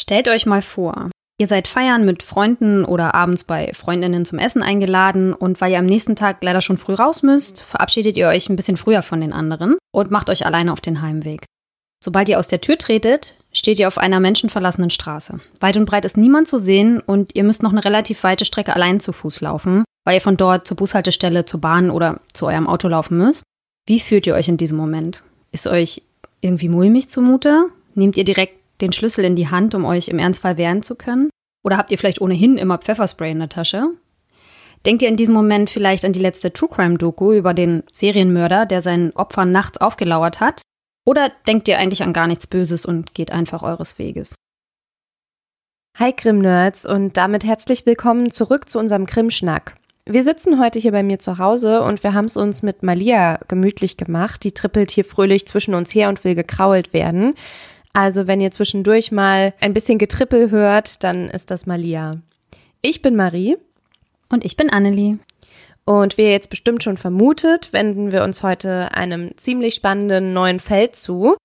Stellt euch mal vor, ihr seid feiern mit Freunden oder abends bei Freundinnen zum Essen eingeladen und weil ihr am nächsten Tag leider schon früh raus müsst, verabschiedet ihr euch ein bisschen früher von den anderen und macht euch alleine auf den Heimweg. Sobald ihr aus der Tür tretet, steht ihr auf einer menschenverlassenen Straße. Weit und breit ist niemand zu sehen und ihr müsst noch eine relativ weite Strecke allein zu Fuß laufen, weil ihr von dort zur Bushaltestelle, zur Bahn oder zu eurem Auto laufen müsst. Wie fühlt ihr euch in diesem Moment? Ist euch irgendwie mulmig zumute? Nehmt ihr direkt den Schlüssel in die Hand, um euch im Ernstfall wehren zu können? Oder habt ihr vielleicht ohnehin immer Pfefferspray in der Tasche? Denkt ihr in diesem Moment vielleicht an die letzte True Crime Doku über den Serienmörder, der seinen Opfern nachts aufgelauert hat? Oder denkt ihr eigentlich an gar nichts Böses und geht einfach eures Weges? Hi Krim-Nerds und damit herzlich willkommen zurück zu unserem Krim-Schnack. Wir sitzen heute hier bei mir zu Hause und wir haben es uns mit Malia gemütlich gemacht. Die trippelt hier fröhlich zwischen uns her und will gekrault werden. Also wenn ihr zwischendurch mal ein bisschen Getrippel hört, dann ist das Malia. Ich bin Marie. Und ich bin Annelie. Und wie ihr jetzt bestimmt schon vermutet, wenden wir uns heute einem ziemlich spannenden neuen Feld zu,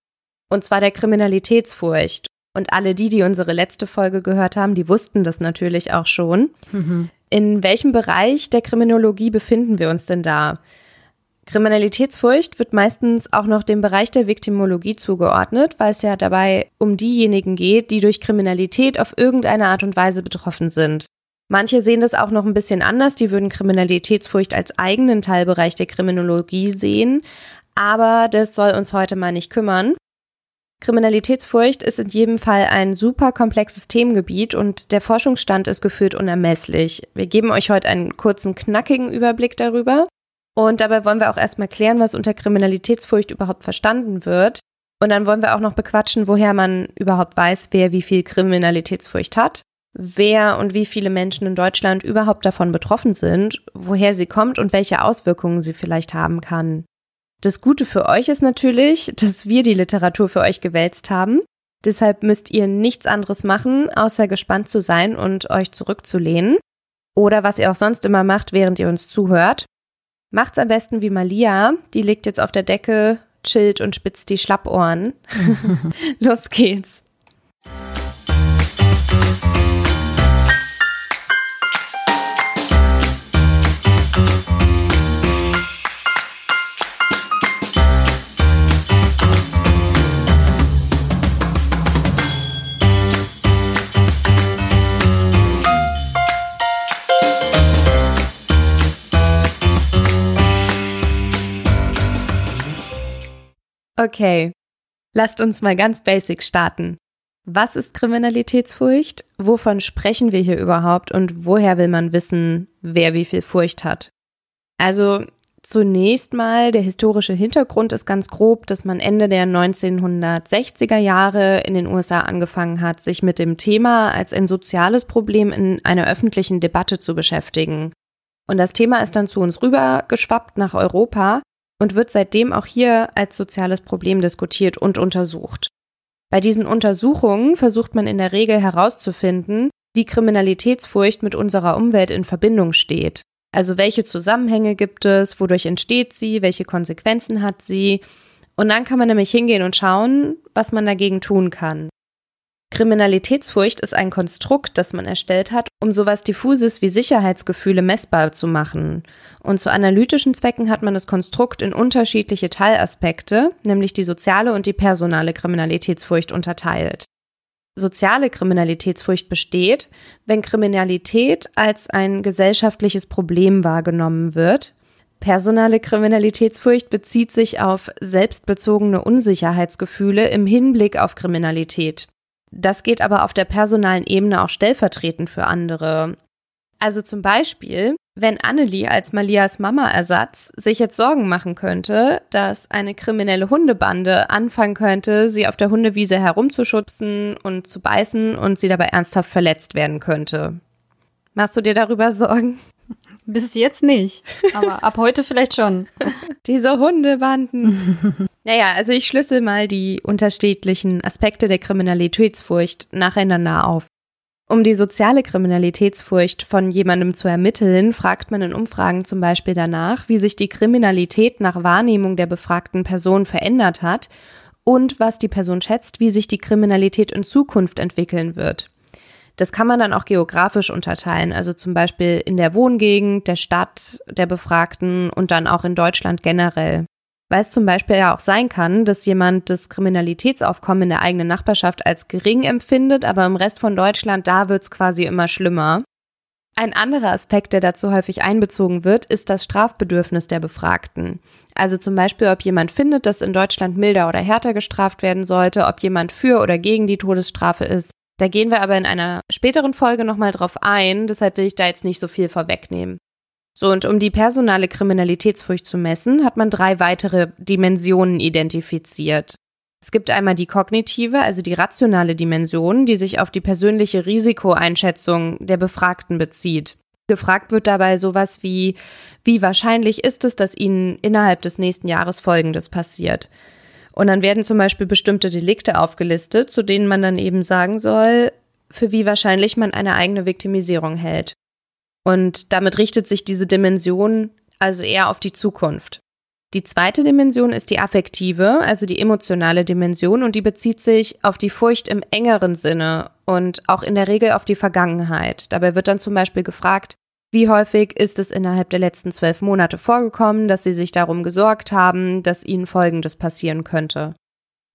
und zwar der Kriminalitätsfurcht. Und alle die, die unsere letzte Folge gehört haben, die wussten das natürlich auch schon. Mhm. In welchem Bereich der Kriminologie befinden wir uns denn da? Kriminalitätsfurcht wird meistens auch noch dem Bereich der Viktimologie zugeordnet, weil es ja dabei um diejenigen geht, die durch Kriminalität auf irgendeine Art und Weise betroffen sind. Manche sehen das auch noch ein bisschen anders, die würden Kriminalitätsfurcht als eigenen Teilbereich der Kriminologie sehen, aber das soll uns heute mal nicht kümmern. Kriminalitätsfurcht ist in jedem Fall ein super komplexes Themengebiet und der Forschungsstand ist gefühlt unermesslich. Wir geben euch heute einen kurzen, knackigen Überblick darüber. Und dabei wollen wir auch erstmal klären, was unter Kriminalitätsfurcht überhaupt verstanden wird. Und dann wollen wir auch noch bequatschen, woher man überhaupt weiß, wer wie viel Kriminalitätsfurcht hat, wer und wie viele Menschen in Deutschland überhaupt davon betroffen sind, woher sie kommt und welche Auswirkungen sie vielleicht haben kann. Das Gute für euch ist natürlich, dass wir die Literatur für euch gewälzt haben. Deshalb müsst ihr nichts anderes machen, außer gespannt zu sein und euch zurückzulehnen. Oder was ihr auch sonst immer macht, während ihr uns zuhört. Macht's am besten wie Malia. Die liegt jetzt auf der Decke, chillt und spitzt die Schlappohren. Los geht's. Okay, lasst uns mal ganz basic starten. Was ist Kriminalitätsfurcht? Wovon sprechen wir hier überhaupt und woher will man wissen, wer wie viel Furcht hat? Also zunächst mal, der historische Hintergrund ist ganz grob, dass man Ende der 1960er Jahre in den USA angefangen hat, sich mit dem Thema als ein soziales Problem in einer öffentlichen Debatte zu beschäftigen. Und das Thema ist dann zu uns rübergeschwappt nach Europa und wird seitdem auch hier als soziales Problem diskutiert und untersucht. Bei diesen Untersuchungen versucht man in der Regel herauszufinden, wie Kriminalitätsfurcht mit unserer Umwelt in Verbindung steht. Also welche Zusammenhänge gibt es, wodurch entsteht sie, welche Konsequenzen hat sie. Und dann kann man nämlich hingehen und schauen, was man dagegen tun kann. Kriminalitätsfurcht ist ein Konstrukt, das man erstellt hat, um sowas diffuses wie Sicherheitsgefühle messbar zu machen. Und zu analytischen Zwecken hat man das Konstrukt in unterschiedliche Teilaspekte, nämlich die soziale und die personale Kriminalitätsfurcht unterteilt. Soziale Kriminalitätsfurcht besteht, wenn Kriminalität als ein gesellschaftliches Problem wahrgenommen wird. Personale Kriminalitätsfurcht bezieht sich auf selbstbezogene Unsicherheitsgefühle im Hinblick auf Kriminalität. Das geht aber auf der personalen Ebene auch stellvertretend für andere. Also zum Beispiel, wenn Annelie als Malias Mama-Ersatz sich jetzt Sorgen machen könnte, dass eine kriminelle Hundebande anfangen könnte, sie auf der Hundewiese herumzuschubsen und zu beißen und sie dabei ernsthaft verletzt werden könnte. Machst du dir darüber Sorgen? Bis jetzt nicht, aber ab heute vielleicht schon. Diese Hundebanden. naja, also ich schlüssel mal die unterschiedlichen Aspekte der Kriminalitätsfurcht nacheinander auf. Um die soziale Kriminalitätsfurcht von jemandem zu ermitteln, fragt man in Umfragen zum Beispiel danach, wie sich die Kriminalität nach Wahrnehmung der befragten Person verändert hat und was die Person schätzt, wie sich die Kriminalität in Zukunft entwickeln wird. Das kann man dann auch geografisch unterteilen, also zum Beispiel in der Wohngegend, der Stadt der Befragten und dann auch in Deutschland generell. Weil es zum Beispiel ja auch sein kann, dass jemand das Kriminalitätsaufkommen in der eigenen Nachbarschaft als gering empfindet, aber im Rest von Deutschland, da wird es quasi immer schlimmer. Ein anderer Aspekt, der dazu häufig einbezogen wird, ist das Strafbedürfnis der Befragten. Also zum Beispiel, ob jemand findet, dass in Deutschland milder oder härter gestraft werden sollte, ob jemand für oder gegen die Todesstrafe ist. Da gehen wir aber in einer späteren Folge nochmal drauf ein, deshalb will ich da jetzt nicht so viel vorwegnehmen. So, und um die personale Kriminalitätsfurcht zu messen, hat man drei weitere Dimensionen identifiziert. Es gibt einmal die kognitive, also die rationale Dimension, die sich auf die persönliche Risikoeinschätzung der Befragten bezieht. Gefragt wird dabei sowas wie, wie wahrscheinlich ist es, dass Ihnen innerhalb des nächsten Jahres Folgendes passiert? Und dann werden zum Beispiel bestimmte Delikte aufgelistet, zu denen man dann eben sagen soll, für wie wahrscheinlich man eine eigene Viktimisierung hält. Und damit richtet sich diese Dimension also eher auf die Zukunft. Die zweite Dimension ist die affektive, also die emotionale Dimension, und die bezieht sich auf die Furcht im engeren Sinne und auch in der Regel auf die Vergangenheit. Dabei wird dann zum Beispiel gefragt, wie häufig ist es innerhalb der letzten zwölf Monate vorgekommen, dass Sie sich darum gesorgt haben, dass Ihnen Folgendes passieren könnte.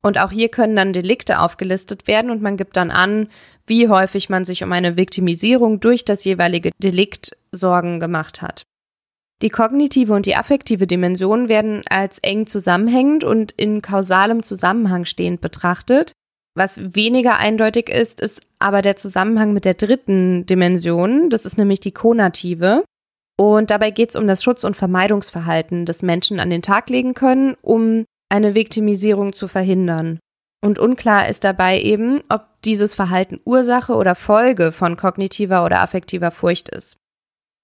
Und auch hier können dann Delikte aufgelistet werden und man gibt dann an, wie häufig man sich um eine Viktimisierung durch das jeweilige Delikt Sorgen gemacht hat. Die kognitive und die affektive Dimension werden als eng zusammenhängend und in kausalem Zusammenhang stehend betrachtet. Was weniger eindeutig ist, ist aber der Zusammenhang mit der dritten Dimension, das ist nämlich die konative. Und dabei geht es um das Schutz- und Vermeidungsverhalten, das Menschen an den Tag legen können, um eine Viktimisierung zu verhindern. Und unklar ist dabei eben, ob dieses Verhalten Ursache oder Folge von kognitiver oder affektiver Furcht ist.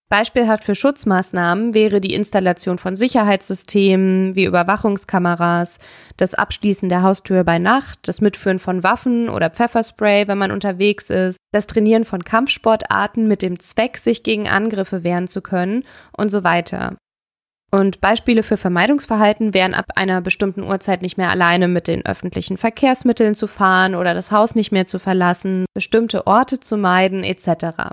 Beispielhaft für Schutzmaßnahmen wäre die Installation von Sicherheitssystemen wie Überwachungskameras, das Abschließen der Haustür bei Nacht, das Mitführen von Waffen oder Pfefferspray, wenn man unterwegs ist, das Trainieren von Kampfsportarten mit dem Zweck, sich gegen Angriffe wehren zu können und so weiter. Und Beispiele für Vermeidungsverhalten wären ab einer bestimmten Uhrzeit nicht mehr alleine mit den öffentlichen Verkehrsmitteln zu fahren oder das Haus nicht mehr zu verlassen, bestimmte Orte zu meiden etc.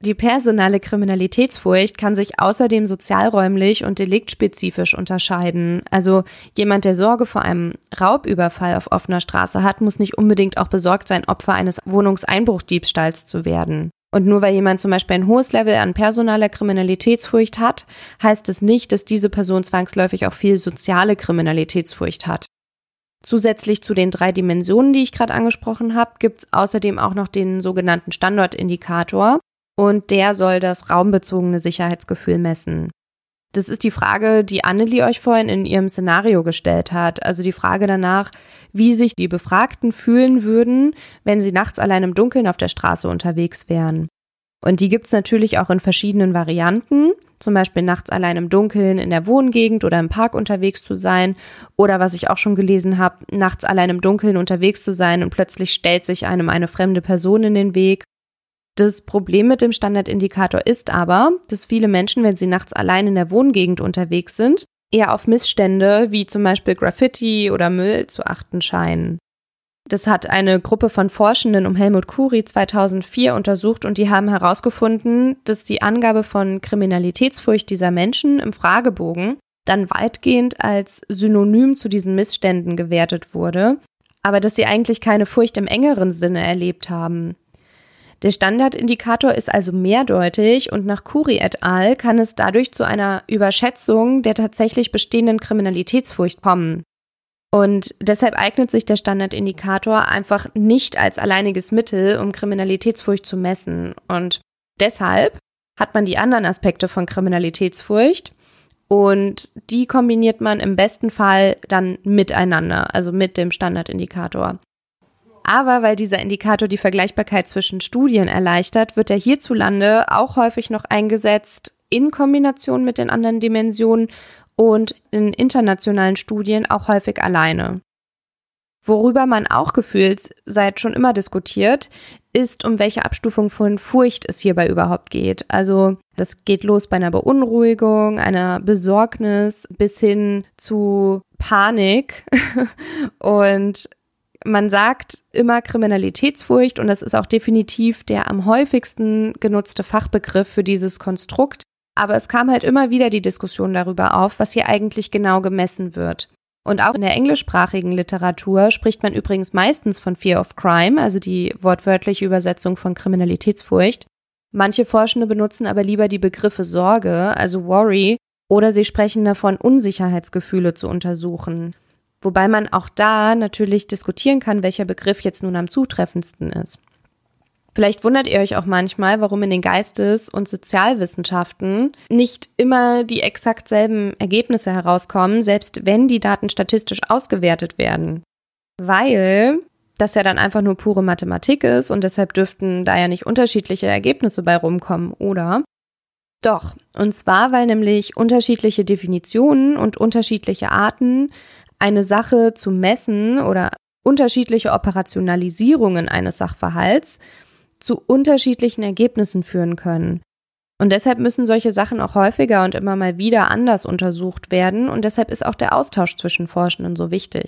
Die personale Kriminalitätsfurcht kann sich außerdem sozialräumlich und deliktspezifisch unterscheiden. Also jemand, der Sorge vor einem Raubüberfall auf offener Straße hat, muss nicht unbedingt auch besorgt sein, Opfer eines Wohnungseinbruchdiebstahls zu werden. Und nur weil jemand zum Beispiel ein hohes Level an personaler Kriminalitätsfurcht hat, heißt es nicht, dass diese Person zwangsläufig auch viel soziale Kriminalitätsfurcht hat. Zusätzlich zu den drei Dimensionen, die ich gerade angesprochen habe, gibt es außerdem auch noch den sogenannten Standortindikator und der soll das raumbezogene Sicherheitsgefühl messen. Das ist die Frage, die Annelie euch vorhin in ihrem Szenario gestellt hat. Also die Frage danach, wie sich die Befragten fühlen würden, wenn sie nachts allein im Dunkeln auf der Straße unterwegs wären. Und die gibt es natürlich auch in verschiedenen Varianten, zum Beispiel nachts allein im Dunkeln in der Wohngegend oder im Park unterwegs zu sein. Oder was ich auch schon gelesen habe, nachts allein im Dunkeln unterwegs zu sein und plötzlich stellt sich einem eine fremde Person in den Weg das Problem mit dem Standardindikator ist aber, dass viele Menschen, wenn sie nachts allein in der Wohngegend unterwegs sind, eher auf Missstände wie zum Beispiel Graffiti oder Müll zu achten scheinen. Das hat eine Gruppe von Forschenden um Helmut Kuri 2004 untersucht und die haben herausgefunden, dass die Angabe von Kriminalitätsfurcht dieser Menschen im Fragebogen dann weitgehend als Synonym zu diesen Missständen gewertet wurde, aber dass sie eigentlich keine Furcht im engeren Sinne erlebt haben. Der Standardindikator ist also mehrdeutig und nach Curie et al. kann es dadurch zu einer Überschätzung der tatsächlich bestehenden Kriminalitätsfurcht kommen. Und deshalb eignet sich der Standardindikator einfach nicht als alleiniges Mittel, um Kriminalitätsfurcht zu messen. Und deshalb hat man die anderen Aspekte von Kriminalitätsfurcht und die kombiniert man im besten Fall dann miteinander, also mit dem Standardindikator. Aber weil dieser Indikator die Vergleichbarkeit zwischen Studien erleichtert, wird er hierzulande auch häufig noch eingesetzt in Kombination mit den anderen Dimensionen und in internationalen Studien auch häufig alleine. Worüber man auch gefühlt seit schon immer diskutiert, ist, um welche Abstufung von Furcht es hierbei überhaupt geht. Also das geht los bei einer Beunruhigung, einer Besorgnis bis hin zu Panik und man sagt immer Kriminalitätsfurcht und das ist auch definitiv der am häufigsten genutzte Fachbegriff für dieses Konstrukt. Aber es kam halt immer wieder die Diskussion darüber auf, was hier eigentlich genau gemessen wird. Und auch in der englischsprachigen Literatur spricht man übrigens meistens von Fear of Crime, also die wortwörtliche Übersetzung von Kriminalitätsfurcht. Manche Forschende benutzen aber lieber die Begriffe Sorge, also Worry, oder sie sprechen davon, Unsicherheitsgefühle zu untersuchen. Wobei man auch da natürlich diskutieren kann, welcher Begriff jetzt nun am zutreffendsten ist. Vielleicht wundert ihr euch auch manchmal, warum in den Geistes- und Sozialwissenschaften nicht immer die exakt selben Ergebnisse herauskommen, selbst wenn die Daten statistisch ausgewertet werden. Weil das ja dann einfach nur pure Mathematik ist und deshalb dürften da ja nicht unterschiedliche Ergebnisse bei rumkommen, oder? Doch, und zwar, weil nämlich unterschiedliche Definitionen und unterschiedliche Arten, eine Sache zu messen oder unterschiedliche Operationalisierungen eines Sachverhalts zu unterschiedlichen Ergebnissen führen können. Und deshalb müssen solche Sachen auch häufiger und immer mal wieder anders untersucht werden und deshalb ist auch der Austausch zwischen Forschenden so wichtig.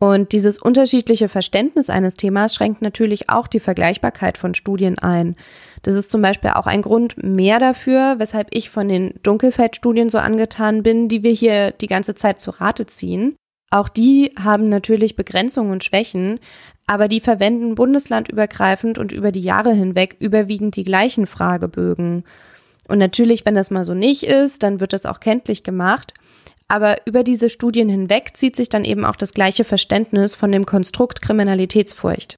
Und dieses unterschiedliche Verständnis eines Themas schränkt natürlich auch die Vergleichbarkeit von Studien ein. Das ist zum Beispiel auch ein Grund mehr dafür, weshalb ich von den Dunkelfeldstudien so angetan bin, die wir hier die ganze Zeit zu Rate ziehen. Auch die haben natürlich Begrenzungen und Schwächen, aber die verwenden bundeslandübergreifend und über die Jahre hinweg überwiegend die gleichen Fragebögen. Und natürlich, wenn das mal so nicht ist, dann wird das auch kenntlich gemacht. Aber über diese Studien hinweg zieht sich dann eben auch das gleiche Verständnis von dem Konstrukt Kriminalitätsfurcht.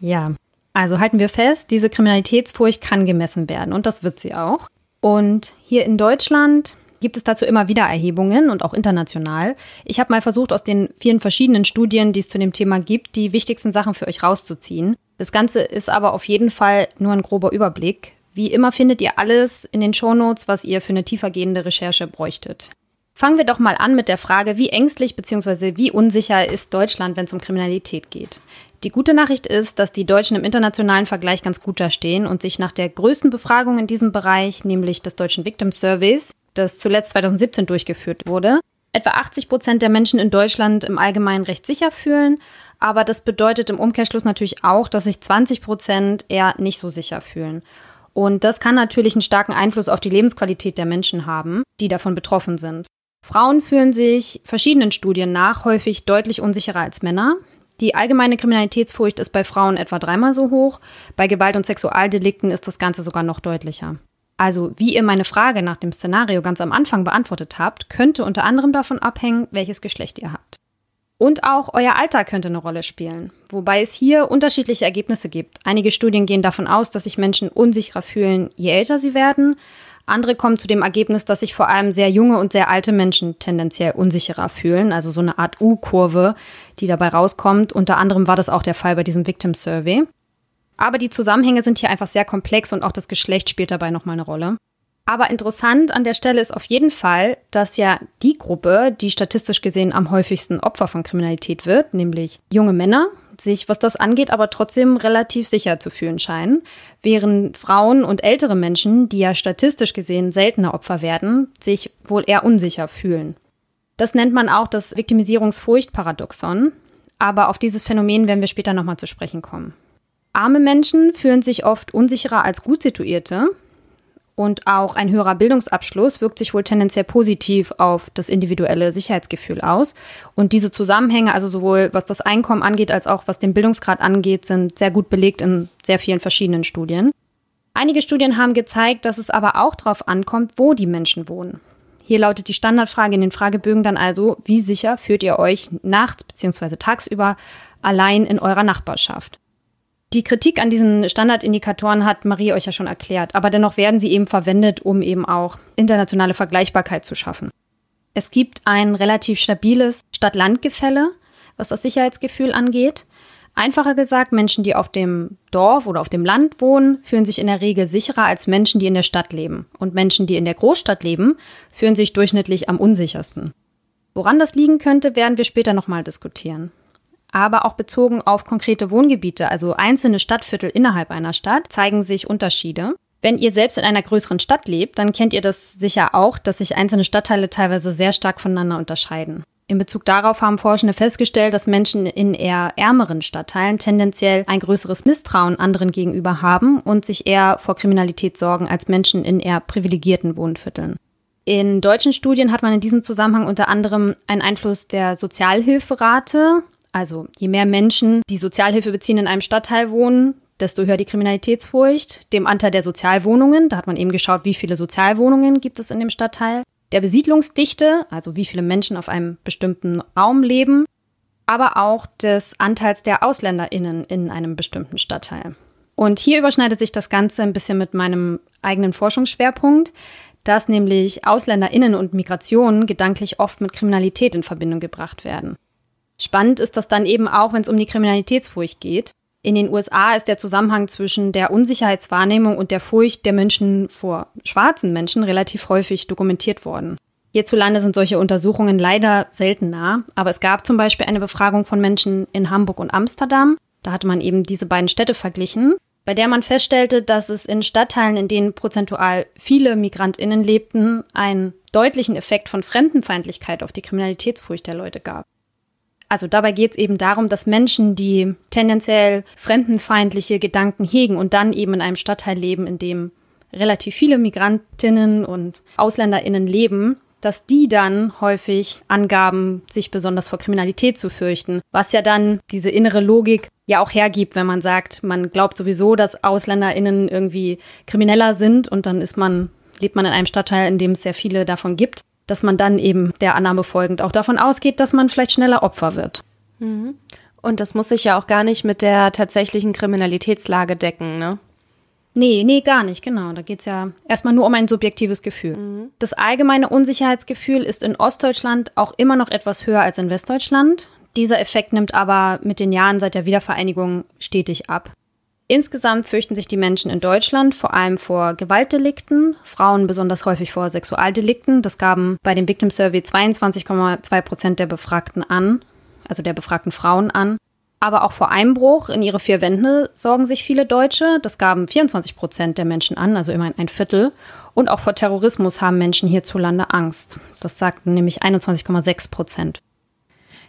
Ja, also halten wir fest, diese Kriminalitätsfurcht kann gemessen werden und das wird sie auch. Und hier in Deutschland gibt es dazu immer wieder Erhebungen und auch international. Ich habe mal versucht, aus den vielen verschiedenen Studien, die es zu dem Thema gibt, die wichtigsten Sachen für euch rauszuziehen. Das Ganze ist aber auf jeden Fall nur ein grober Überblick. Wie immer findet ihr alles in den Shownotes, was ihr für eine tiefergehende Recherche bräuchtet. Fangen wir doch mal an mit der Frage, wie ängstlich bzw. wie unsicher ist Deutschland, wenn es um Kriminalität geht. Die gute Nachricht ist, dass die Deutschen im internationalen Vergleich ganz gut dastehen und sich nach der größten Befragung in diesem Bereich, nämlich des Deutschen Victim Surveys, das zuletzt 2017 durchgeführt wurde, etwa 80 Prozent der Menschen in Deutschland im Allgemeinen recht sicher fühlen. Aber das bedeutet im Umkehrschluss natürlich auch, dass sich 20 Prozent eher nicht so sicher fühlen. Und das kann natürlich einen starken Einfluss auf die Lebensqualität der Menschen haben, die davon betroffen sind. Frauen fühlen sich verschiedenen Studien nach häufig deutlich unsicherer als Männer. Die allgemeine Kriminalitätsfurcht ist bei Frauen etwa dreimal so hoch, bei Gewalt- und Sexualdelikten ist das Ganze sogar noch deutlicher. Also, wie ihr meine Frage nach dem Szenario ganz am Anfang beantwortet habt, könnte unter anderem davon abhängen, welches Geschlecht ihr habt. Und auch euer Alter könnte eine Rolle spielen, wobei es hier unterschiedliche Ergebnisse gibt. Einige Studien gehen davon aus, dass sich Menschen unsicherer fühlen, je älter sie werden. Andere kommen zu dem Ergebnis, dass sich vor allem sehr junge und sehr alte Menschen tendenziell unsicherer fühlen, also so eine Art U-Kurve, die dabei rauskommt. Unter anderem war das auch der Fall bei diesem Victim Survey. Aber die Zusammenhänge sind hier einfach sehr komplex und auch das Geschlecht spielt dabei nochmal eine Rolle. Aber interessant an der Stelle ist auf jeden Fall, dass ja die Gruppe, die statistisch gesehen am häufigsten Opfer von Kriminalität wird, nämlich junge Männer, sich, was das angeht, aber trotzdem relativ sicher zu fühlen scheinen, während Frauen und ältere Menschen, die ja statistisch gesehen seltener Opfer werden, sich wohl eher unsicher fühlen. Das nennt man auch das Viktimisierungsfurcht-Paradoxon, aber auf dieses Phänomen werden wir später nochmal zu sprechen kommen. Arme Menschen fühlen sich oft unsicherer als gut situierte. Und auch ein höherer Bildungsabschluss wirkt sich wohl tendenziell positiv auf das individuelle Sicherheitsgefühl aus. Und diese Zusammenhänge, also sowohl was das Einkommen angeht, als auch was den Bildungsgrad angeht, sind sehr gut belegt in sehr vielen verschiedenen Studien. Einige Studien haben gezeigt, dass es aber auch darauf ankommt, wo die Menschen wohnen. Hier lautet die Standardfrage in den Fragebögen dann also, wie sicher fühlt ihr euch nachts bzw. tagsüber allein in eurer Nachbarschaft? Die Kritik an diesen Standardindikatoren hat Marie euch ja schon erklärt, aber dennoch werden sie eben verwendet, um eben auch internationale Vergleichbarkeit zu schaffen. Es gibt ein relativ stabiles Stadt-Land-Gefälle, was das Sicherheitsgefühl angeht. Einfacher gesagt, Menschen, die auf dem Dorf oder auf dem Land wohnen, fühlen sich in der Regel sicherer als Menschen, die in der Stadt leben. Und Menschen, die in der Großstadt leben, fühlen sich durchschnittlich am unsichersten. Woran das liegen könnte, werden wir später nochmal diskutieren aber auch bezogen auf konkrete Wohngebiete, also einzelne Stadtviertel innerhalb einer Stadt, zeigen sich Unterschiede. Wenn ihr selbst in einer größeren Stadt lebt, dann kennt ihr das sicher auch, dass sich einzelne Stadtteile teilweise sehr stark voneinander unterscheiden. In Bezug darauf haben Forschende festgestellt, dass Menschen in eher ärmeren Stadtteilen tendenziell ein größeres Misstrauen anderen gegenüber haben und sich eher vor Kriminalität sorgen als Menschen in eher privilegierten Wohnvierteln. In deutschen Studien hat man in diesem Zusammenhang unter anderem einen Einfluss der Sozialhilferate. Also je mehr Menschen, die Sozialhilfe beziehen, in einem Stadtteil wohnen, desto höher die Kriminalitätsfurcht. Dem Anteil der Sozialwohnungen, da hat man eben geschaut, wie viele Sozialwohnungen gibt es in dem Stadtteil der Besiedlungsdichte, also wie viele Menschen auf einem bestimmten Raum leben, aber auch des Anteils der AusländerInnen in einem bestimmten Stadtteil. Und hier überschneidet sich das Ganze ein bisschen mit meinem eigenen Forschungsschwerpunkt, dass nämlich AusländerInnen und Migration gedanklich oft mit Kriminalität in Verbindung gebracht werden. Spannend ist das dann eben auch, wenn es um die Kriminalitätsfurcht geht. In den USA ist der Zusammenhang zwischen der Unsicherheitswahrnehmung und der Furcht der Menschen vor schwarzen Menschen relativ häufig dokumentiert worden. Hierzulande sind solche Untersuchungen leider seltener, aber es gab zum Beispiel eine Befragung von Menschen in Hamburg und Amsterdam. Da hatte man eben diese beiden Städte verglichen, bei der man feststellte, dass es in Stadtteilen, in denen prozentual viele Migrantinnen lebten, einen deutlichen Effekt von Fremdenfeindlichkeit auf die Kriminalitätsfurcht der Leute gab. Also dabei geht es eben darum, dass Menschen, die tendenziell fremdenfeindliche Gedanken hegen und dann eben in einem Stadtteil leben, in dem relativ viele Migrantinnen und Ausländerinnen leben, dass die dann häufig angaben, sich besonders vor Kriminalität zu fürchten, was ja dann diese innere Logik ja auch hergibt, wenn man sagt, man glaubt sowieso, dass Ausländerinnen irgendwie krimineller sind und dann ist man lebt man in einem Stadtteil, in dem es sehr viele davon gibt dass man dann eben der Annahme folgend auch davon ausgeht, dass man vielleicht schneller Opfer wird. Mhm. Und das muss sich ja auch gar nicht mit der tatsächlichen Kriminalitätslage decken, ne? Nee, nee, gar nicht, genau. Da geht es ja erstmal nur um ein subjektives Gefühl. Mhm. Das allgemeine Unsicherheitsgefühl ist in Ostdeutschland auch immer noch etwas höher als in Westdeutschland. Dieser Effekt nimmt aber mit den Jahren seit der Wiedervereinigung stetig ab. Insgesamt fürchten sich die Menschen in Deutschland vor allem vor Gewaltdelikten, Frauen besonders häufig vor Sexualdelikten. Das gaben bei dem Victim Survey 22,2 Prozent der Befragten an, also der befragten Frauen an. Aber auch vor Einbruch in ihre vier Wände sorgen sich viele Deutsche. Das gaben 24 Prozent der Menschen an, also immerhin ein Viertel. Und auch vor Terrorismus haben Menschen hierzulande Angst. Das sagten nämlich 21,6 Prozent.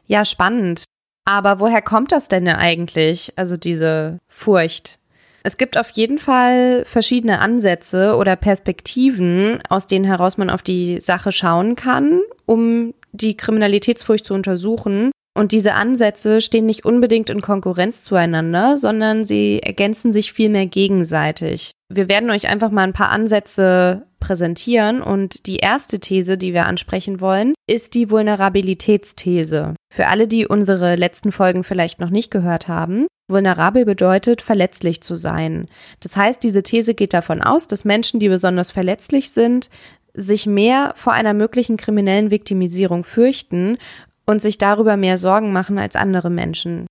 Ja, spannend. Aber woher kommt das denn eigentlich, also diese Furcht? Es gibt auf jeden Fall verschiedene Ansätze oder Perspektiven, aus denen heraus man auf die Sache schauen kann, um die Kriminalitätsfurcht zu untersuchen. Und diese Ansätze stehen nicht unbedingt in Konkurrenz zueinander, sondern sie ergänzen sich vielmehr gegenseitig. Wir werden euch einfach mal ein paar Ansätze präsentieren und die erste These, die wir ansprechen wollen, ist die Vulnerabilitätsthese. Für alle, die unsere letzten Folgen vielleicht noch nicht gehört haben, vulnerabel bedeutet verletzlich zu sein. Das heißt, diese These geht davon aus, dass Menschen, die besonders verletzlich sind, sich mehr vor einer möglichen kriminellen Viktimisierung fürchten und sich darüber mehr Sorgen machen als andere Menschen.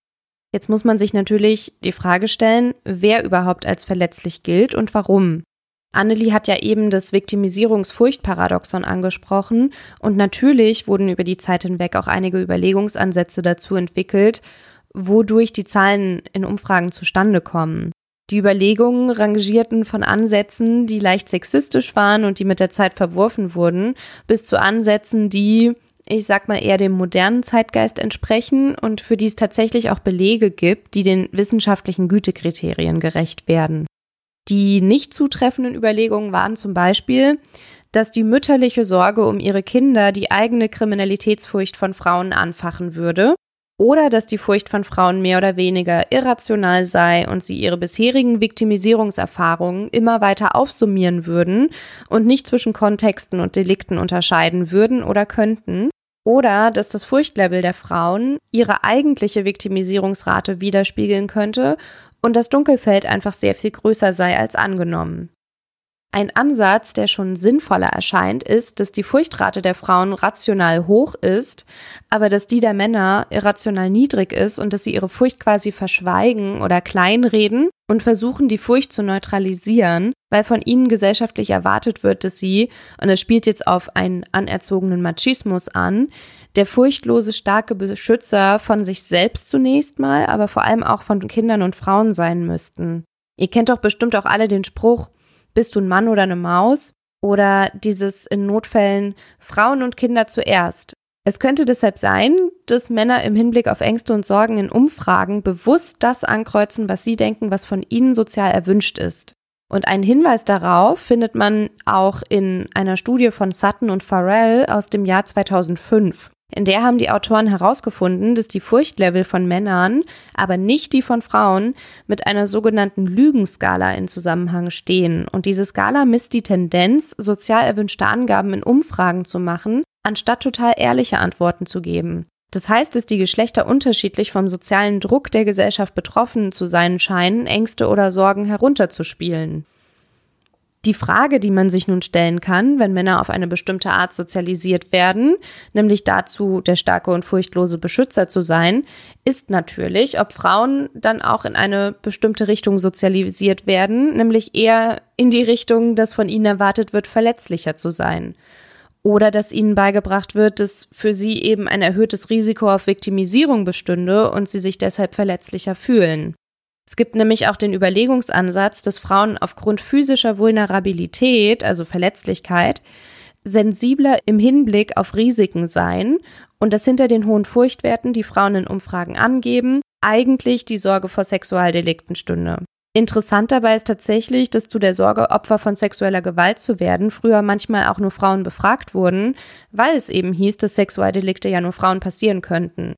Jetzt muss man sich natürlich die Frage stellen, wer überhaupt als verletzlich gilt und warum. Annelie hat ja eben das Viktimisierungsfurchtparadoxon angesprochen und natürlich wurden über die Zeit hinweg auch einige Überlegungsansätze dazu entwickelt, wodurch die Zahlen in Umfragen zustande kommen. Die Überlegungen rangierten von Ansätzen, die leicht sexistisch waren und die mit der Zeit verworfen wurden, bis zu Ansätzen, die ich sag mal, eher dem modernen Zeitgeist entsprechen und für die es tatsächlich auch Belege gibt, die den wissenschaftlichen Gütekriterien gerecht werden. Die nicht zutreffenden Überlegungen waren zum Beispiel, dass die mütterliche Sorge um ihre Kinder die eigene Kriminalitätsfurcht von Frauen anfachen würde oder dass die Furcht von Frauen mehr oder weniger irrational sei und sie ihre bisherigen Viktimisierungserfahrungen immer weiter aufsummieren würden und nicht zwischen Kontexten und Delikten unterscheiden würden oder könnten, oder dass das Furchtlevel der Frauen ihre eigentliche Viktimisierungsrate widerspiegeln könnte und das Dunkelfeld einfach sehr viel größer sei als angenommen. Ein Ansatz, der schon sinnvoller erscheint, ist, dass die Furchtrate der Frauen rational hoch ist, aber dass die der Männer irrational niedrig ist und dass sie ihre Furcht quasi verschweigen oder kleinreden und versuchen, die Furcht zu neutralisieren, weil von ihnen gesellschaftlich erwartet wird, dass sie, und es spielt jetzt auf einen anerzogenen Machismus an, der furchtlose, starke Beschützer von sich selbst zunächst mal, aber vor allem auch von Kindern und Frauen sein müssten. Ihr kennt doch bestimmt auch alle den Spruch, bist du ein Mann oder eine Maus? Oder dieses in Notfällen Frauen und Kinder zuerst. Es könnte deshalb sein, dass Männer im Hinblick auf Ängste und Sorgen in Umfragen bewusst das ankreuzen, was sie denken, was von ihnen sozial erwünscht ist. Und einen Hinweis darauf findet man auch in einer Studie von Sutton und Farrell aus dem Jahr 2005. In der haben die Autoren herausgefunden, dass die Furchtlevel von Männern, aber nicht die von Frauen, mit einer sogenannten Lügenskala in Zusammenhang stehen. Und diese Skala misst die Tendenz, sozial erwünschte Angaben in Umfragen zu machen, anstatt total ehrliche Antworten zu geben. Das heißt, dass die Geschlechter unterschiedlich vom sozialen Druck der Gesellschaft betroffen zu sein scheinen, Ängste oder Sorgen herunterzuspielen. Die Frage, die man sich nun stellen kann, wenn Männer auf eine bestimmte Art sozialisiert werden, nämlich dazu, der starke und furchtlose Beschützer zu sein, ist natürlich, ob Frauen dann auch in eine bestimmte Richtung sozialisiert werden, nämlich eher in die Richtung, dass von ihnen erwartet wird, verletzlicher zu sein. Oder dass ihnen beigebracht wird, dass für sie eben ein erhöhtes Risiko auf Viktimisierung bestünde und sie sich deshalb verletzlicher fühlen. Es gibt nämlich auch den Überlegungsansatz, dass Frauen aufgrund physischer Vulnerabilität, also Verletzlichkeit, sensibler im Hinblick auf Risiken seien und dass hinter den hohen Furchtwerten, die Frauen in Umfragen angeben, eigentlich die Sorge vor Sexualdelikten stünde. Interessant dabei ist tatsächlich, dass zu der Sorge, Opfer von sexueller Gewalt zu werden, früher manchmal auch nur Frauen befragt wurden, weil es eben hieß, dass Sexualdelikte ja nur Frauen passieren könnten.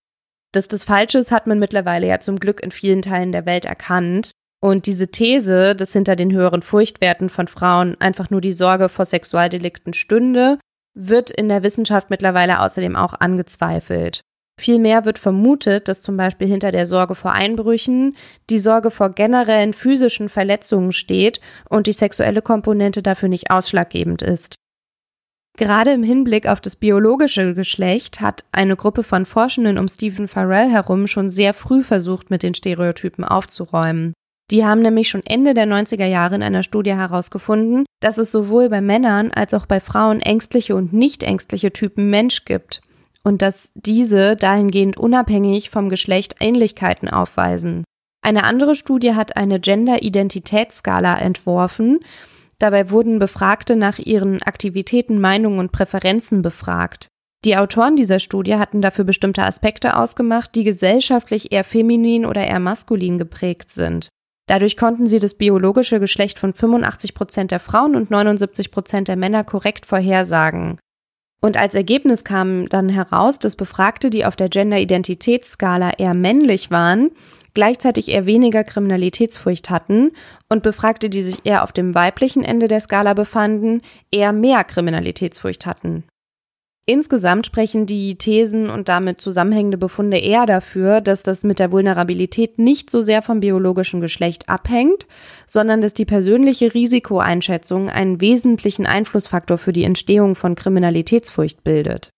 Dass das falsch ist, hat man mittlerweile ja zum Glück in vielen Teilen der Welt erkannt. Und diese These, dass hinter den höheren Furchtwerten von Frauen einfach nur die Sorge vor Sexualdelikten stünde, wird in der Wissenschaft mittlerweile außerdem auch angezweifelt. Vielmehr wird vermutet, dass zum Beispiel hinter der Sorge vor Einbrüchen die Sorge vor generellen physischen Verletzungen steht und die sexuelle Komponente dafür nicht ausschlaggebend ist. Gerade im Hinblick auf das biologische Geschlecht hat eine Gruppe von Forschenden um Stephen Farrell herum schon sehr früh versucht, mit den Stereotypen aufzuräumen. Die haben nämlich schon Ende der 90er Jahre in einer Studie herausgefunden, dass es sowohl bei Männern als auch bei Frauen ängstliche und nicht ängstliche Typen Mensch gibt und dass diese dahingehend unabhängig vom Geschlecht Ähnlichkeiten aufweisen. Eine andere Studie hat eine Gender-Identitätsskala entworfen, Dabei wurden Befragte nach ihren Aktivitäten, Meinungen und Präferenzen befragt. Die Autoren dieser Studie hatten dafür bestimmte Aspekte ausgemacht, die gesellschaftlich eher feminin oder eher maskulin geprägt sind. Dadurch konnten sie das biologische Geschlecht von 85 Prozent der Frauen und 79 Prozent der Männer korrekt vorhersagen. Und als Ergebnis kam dann heraus, dass Befragte, die auf der Gender-Identitätsskala eher männlich waren, gleichzeitig eher weniger Kriminalitätsfurcht hatten und Befragte, die sich eher auf dem weiblichen Ende der Skala befanden, eher mehr Kriminalitätsfurcht hatten. Insgesamt sprechen die Thesen und damit zusammenhängende Befunde eher dafür, dass das mit der Vulnerabilität nicht so sehr vom biologischen Geschlecht abhängt, sondern dass die persönliche Risikoeinschätzung einen wesentlichen Einflussfaktor für die Entstehung von Kriminalitätsfurcht bildet.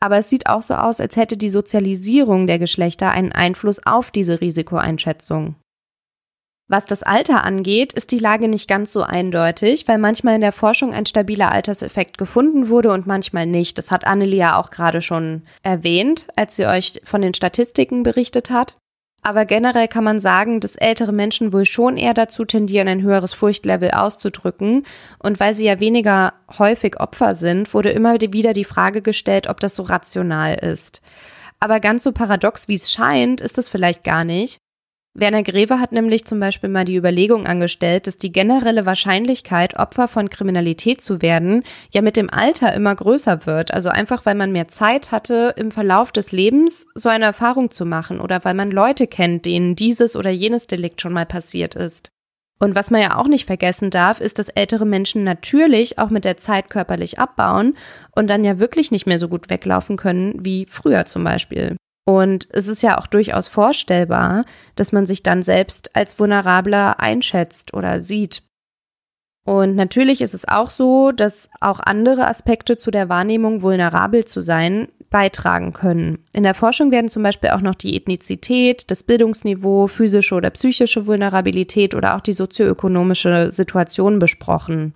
Aber es sieht auch so aus, als hätte die Sozialisierung der Geschlechter einen Einfluss auf diese Risikoeinschätzung. Was das Alter angeht, ist die Lage nicht ganz so eindeutig, weil manchmal in der Forschung ein stabiler Alterseffekt gefunden wurde und manchmal nicht. Das hat Annelie ja auch gerade schon erwähnt, als sie euch von den Statistiken berichtet hat. Aber generell kann man sagen, dass ältere Menschen wohl schon eher dazu tendieren, ein höheres Furchtlevel auszudrücken. Und weil sie ja weniger häufig Opfer sind, wurde immer wieder die Frage gestellt, ob das so rational ist. Aber ganz so paradox, wie es scheint, ist es vielleicht gar nicht. Werner Greve hat nämlich zum Beispiel mal die Überlegung angestellt, dass die generelle Wahrscheinlichkeit, Opfer von Kriminalität zu werden, ja mit dem Alter immer größer wird. Also einfach, weil man mehr Zeit hatte, im Verlauf des Lebens so eine Erfahrung zu machen oder weil man Leute kennt, denen dieses oder jenes Delikt schon mal passiert ist. Und was man ja auch nicht vergessen darf, ist, dass ältere Menschen natürlich auch mit der Zeit körperlich abbauen und dann ja wirklich nicht mehr so gut weglaufen können wie früher zum Beispiel. Und es ist ja auch durchaus vorstellbar, dass man sich dann selbst als vulnerabler einschätzt oder sieht. Und natürlich ist es auch so, dass auch andere Aspekte zu der Wahrnehmung, vulnerabel zu sein, beitragen können. In der Forschung werden zum Beispiel auch noch die Ethnizität, das Bildungsniveau, physische oder psychische Vulnerabilität oder auch die sozioökonomische Situation besprochen.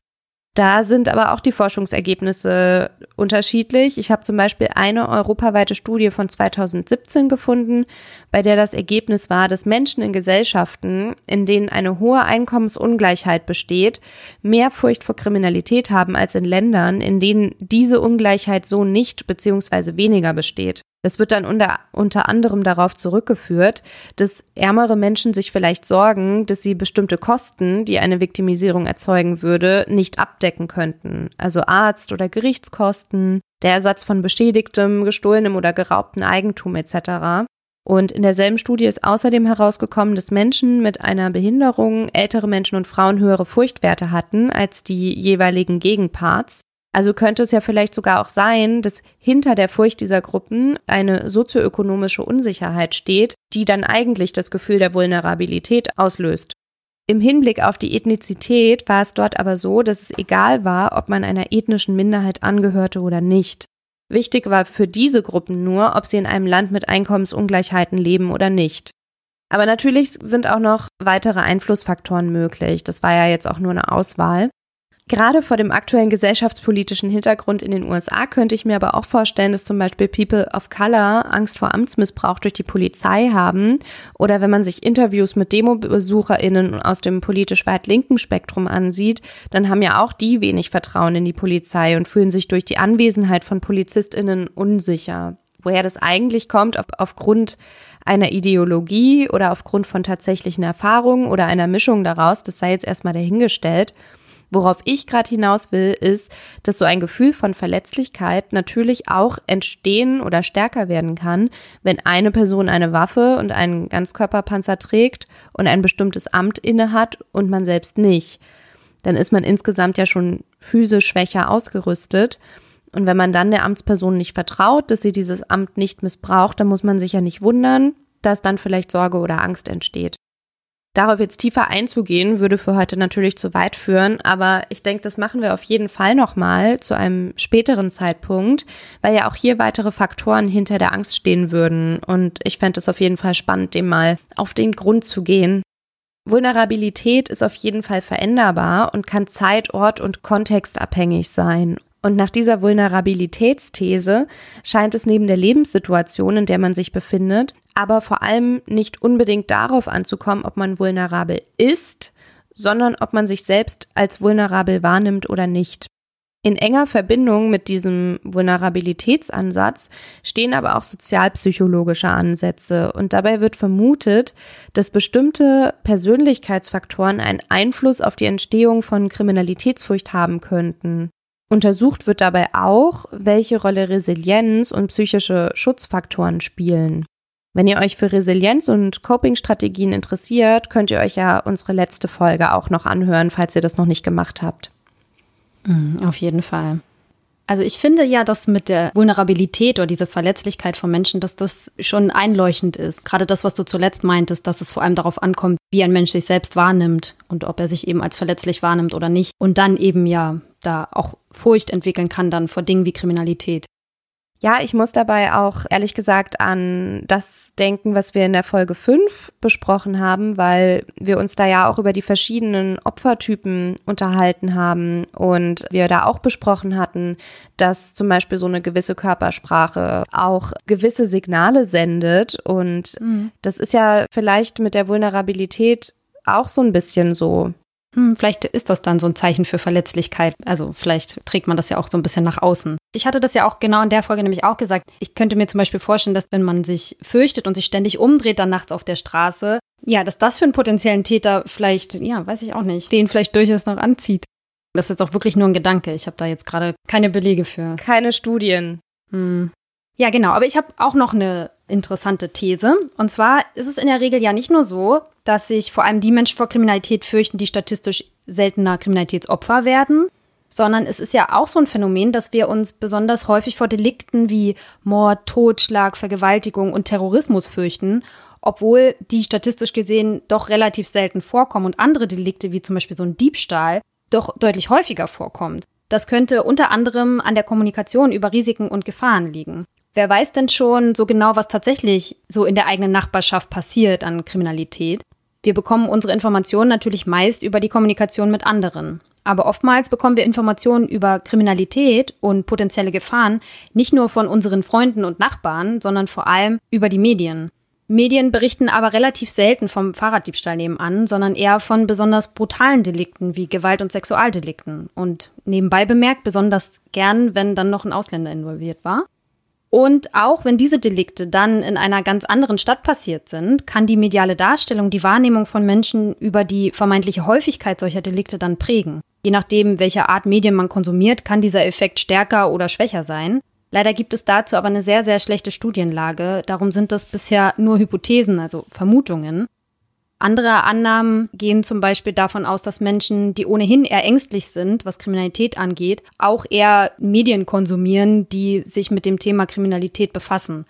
Da sind aber auch die Forschungsergebnisse unterschiedlich. Ich habe zum Beispiel eine europaweite Studie von 2017 gefunden, bei der das Ergebnis war, dass Menschen in Gesellschaften, in denen eine hohe Einkommensungleichheit besteht, mehr Furcht vor Kriminalität haben als in Ländern, in denen diese Ungleichheit so nicht bzw. weniger besteht. Das wird dann unter, unter anderem darauf zurückgeführt, dass ärmere Menschen sich vielleicht sorgen, dass sie bestimmte Kosten, die eine Viktimisierung erzeugen würde, nicht abdecken könnten. Also Arzt- oder Gerichtskosten, der Ersatz von beschädigtem, gestohlenem oder geraubtem Eigentum etc. Und in derselben Studie ist außerdem herausgekommen, dass Menschen mit einer Behinderung, ältere Menschen und Frauen höhere Furchtwerte hatten als die jeweiligen Gegenparts. Also könnte es ja vielleicht sogar auch sein, dass hinter der Furcht dieser Gruppen eine sozioökonomische Unsicherheit steht, die dann eigentlich das Gefühl der Vulnerabilität auslöst. Im Hinblick auf die Ethnizität war es dort aber so, dass es egal war, ob man einer ethnischen Minderheit angehörte oder nicht. Wichtig war für diese Gruppen nur, ob sie in einem Land mit Einkommensungleichheiten leben oder nicht. Aber natürlich sind auch noch weitere Einflussfaktoren möglich. Das war ja jetzt auch nur eine Auswahl. Gerade vor dem aktuellen gesellschaftspolitischen Hintergrund in den USA könnte ich mir aber auch vorstellen, dass zum Beispiel People of Color Angst vor Amtsmissbrauch durch die Polizei haben oder wenn man sich Interviews mit Demobesucherinnen aus dem politisch weit linken Spektrum ansieht, dann haben ja auch die wenig Vertrauen in die Polizei und fühlen sich durch die Anwesenheit von Polizistinnen unsicher. Woher das eigentlich kommt, auf, aufgrund einer Ideologie oder aufgrund von tatsächlichen Erfahrungen oder einer Mischung daraus, das sei jetzt erstmal dahingestellt. Worauf ich gerade hinaus will, ist, dass so ein Gefühl von Verletzlichkeit natürlich auch entstehen oder stärker werden kann, wenn eine Person eine Waffe und einen Ganzkörperpanzer trägt und ein bestimmtes Amt innehat und man selbst nicht. Dann ist man insgesamt ja schon physisch schwächer ausgerüstet. Und wenn man dann der Amtsperson nicht vertraut, dass sie dieses Amt nicht missbraucht, dann muss man sich ja nicht wundern, dass dann vielleicht Sorge oder Angst entsteht. Darauf jetzt tiefer einzugehen, würde für heute natürlich zu weit führen, aber ich denke, das machen wir auf jeden Fall nochmal zu einem späteren Zeitpunkt, weil ja auch hier weitere Faktoren hinter der Angst stehen würden. Und ich fände es auf jeden Fall spannend, dem mal auf den Grund zu gehen. Vulnerabilität ist auf jeden Fall veränderbar und kann zeit-, ort- und kontextabhängig sein. Und nach dieser Vulnerabilitätsthese scheint es neben der Lebenssituation, in der man sich befindet, aber vor allem nicht unbedingt darauf anzukommen, ob man vulnerabel ist, sondern ob man sich selbst als vulnerabel wahrnimmt oder nicht. In enger Verbindung mit diesem Vulnerabilitätsansatz stehen aber auch sozialpsychologische Ansätze und dabei wird vermutet, dass bestimmte Persönlichkeitsfaktoren einen Einfluss auf die Entstehung von Kriminalitätsfurcht haben könnten. Untersucht wird dabei auch, welche Rolle Resilienz und psychische Schutzfaktoren spielen. Wenn ihr euch für Resilienz und Coping-Strategien interessiert, könnt ihr euch ja unsere letzte Folge auch noch anhören, falls ihr das noch nicht gemacht habt. Mhm, auf jeden Fall. Also ich finde ja, dass mit der Vulnerabilität oder diese Verletzlichkeit von Menschen, dass das schon einleuchtend ist. Gerade das, was du zuletzt meintest, dass es vor allem darauf ankommt, wie ein Mensch sich selbst wahrnimmt und ob er sich eben als verletzlich wahrnimmt oder nicht. Und dann eben ja da auch Furcht entwickeln kann dann vor Dingen wie Kriminalität. Ja, ich muss dabei auch ehrlich gesagt an das denken, was wir in der Folge 5 besprochen haben, weil wir uns da ja auch über die verschiedenen Opfertypen unterhalten haben und wir da auch besprochen hatten, dass zum Beispiel so eine gewisse Körpersprache auch gewisse Signale sendet und mhm. das ist ja vielleicht mit der Vulnerabilität auch so ein bisschen so. Hm, vielleicht ist das dann so ein Zeichen für Verletzlichkeit. Also vielleicht trägt man das ja auch so ein bisschen nach außen. Ich hatte das ja auch genau in der Folge nämlich auch gesagt. Ich könnte mir zum Beispiel vorstellen, dass wenn man sich fürchtet und sich ständig umdreht dann nachts auf der Straße, ja, dass das für einen potenziellen Täter vielleicht, ja, weiß ich auch nicht, den vielleicht durchaus noch anzieht. Das ist jetzt auch wirklich nur ein Gedanke. Ich habe da jetzt gerade keine Belege für. Keine Studien. Hm. Ja, genau. Aber ich habe auch noch eine interessante These. Und zwar ist es in der Regel ja nicht nur so, dass sich vor allem die Menschen vor Kriminalität fürchten, die statistisch seltener Kriminalitätsopfer werden, sondern es ist ja auch so ein Phänomen, dass wir uns besonders häufig vor Delikten wie Mord, Totschlag, Vergewaltigung und Terrorismus fürchten, obwohl die statistisch gesehen doch relativ selten vorkommen und andere Delikte wie zum Beispiel so ein Diebstahl doch deutlich häufiger vorkommt. Das könnte unter anderem an der Kommunikation über Risiken und Gefahren liegen. Wer weiß denn schon so genau, was tatsächlich so in der eigenen Nachbarschaft passiert an Kriminalität? Wir bekommen unsere Informationen natürlich meist über die Kommunikation mit anderen. Aber oftmals bekommen wir Informationen über Kriminalität und potenzielle Gefahren nicht nur von unseren Freunden und Nachbarn, sondern vor allem über die Medien. Medien berichten aber relativ selten vom Fahrraddiebstahl nebenan, sondern eher von besonders brutalen Delikten wie Gewalt- und Sexualdelikten. Und nebenbei bemerkt besonders gern, wenn dann noch ein Ausländer involviert war. Und auch wenn diese Delikte dann in einer ganz anderen Stadt passiert sind, kann die mediale Darstellung die Wahrnehmung von Menschen über die vermeintliche Häufigkeit solcher Delikte dann prägen. Je nachdem, welche Art Medien man konsumiert, kann dieser Effekt stärker oder schwächer sein. Leider gibt es dazu aber eine sehr, sehr schlechte Studienlage. Darum sind das bisher nur Hypothesen, also Vermutungen. Andere Annahmen gehen zum Beispiel davon aus, dass Menschen, die ohnehin eher ängstlich sind, was Kriminalität angeht, auch eher Medien konsumieren, die sich mit dem Thema Kriminalität befassen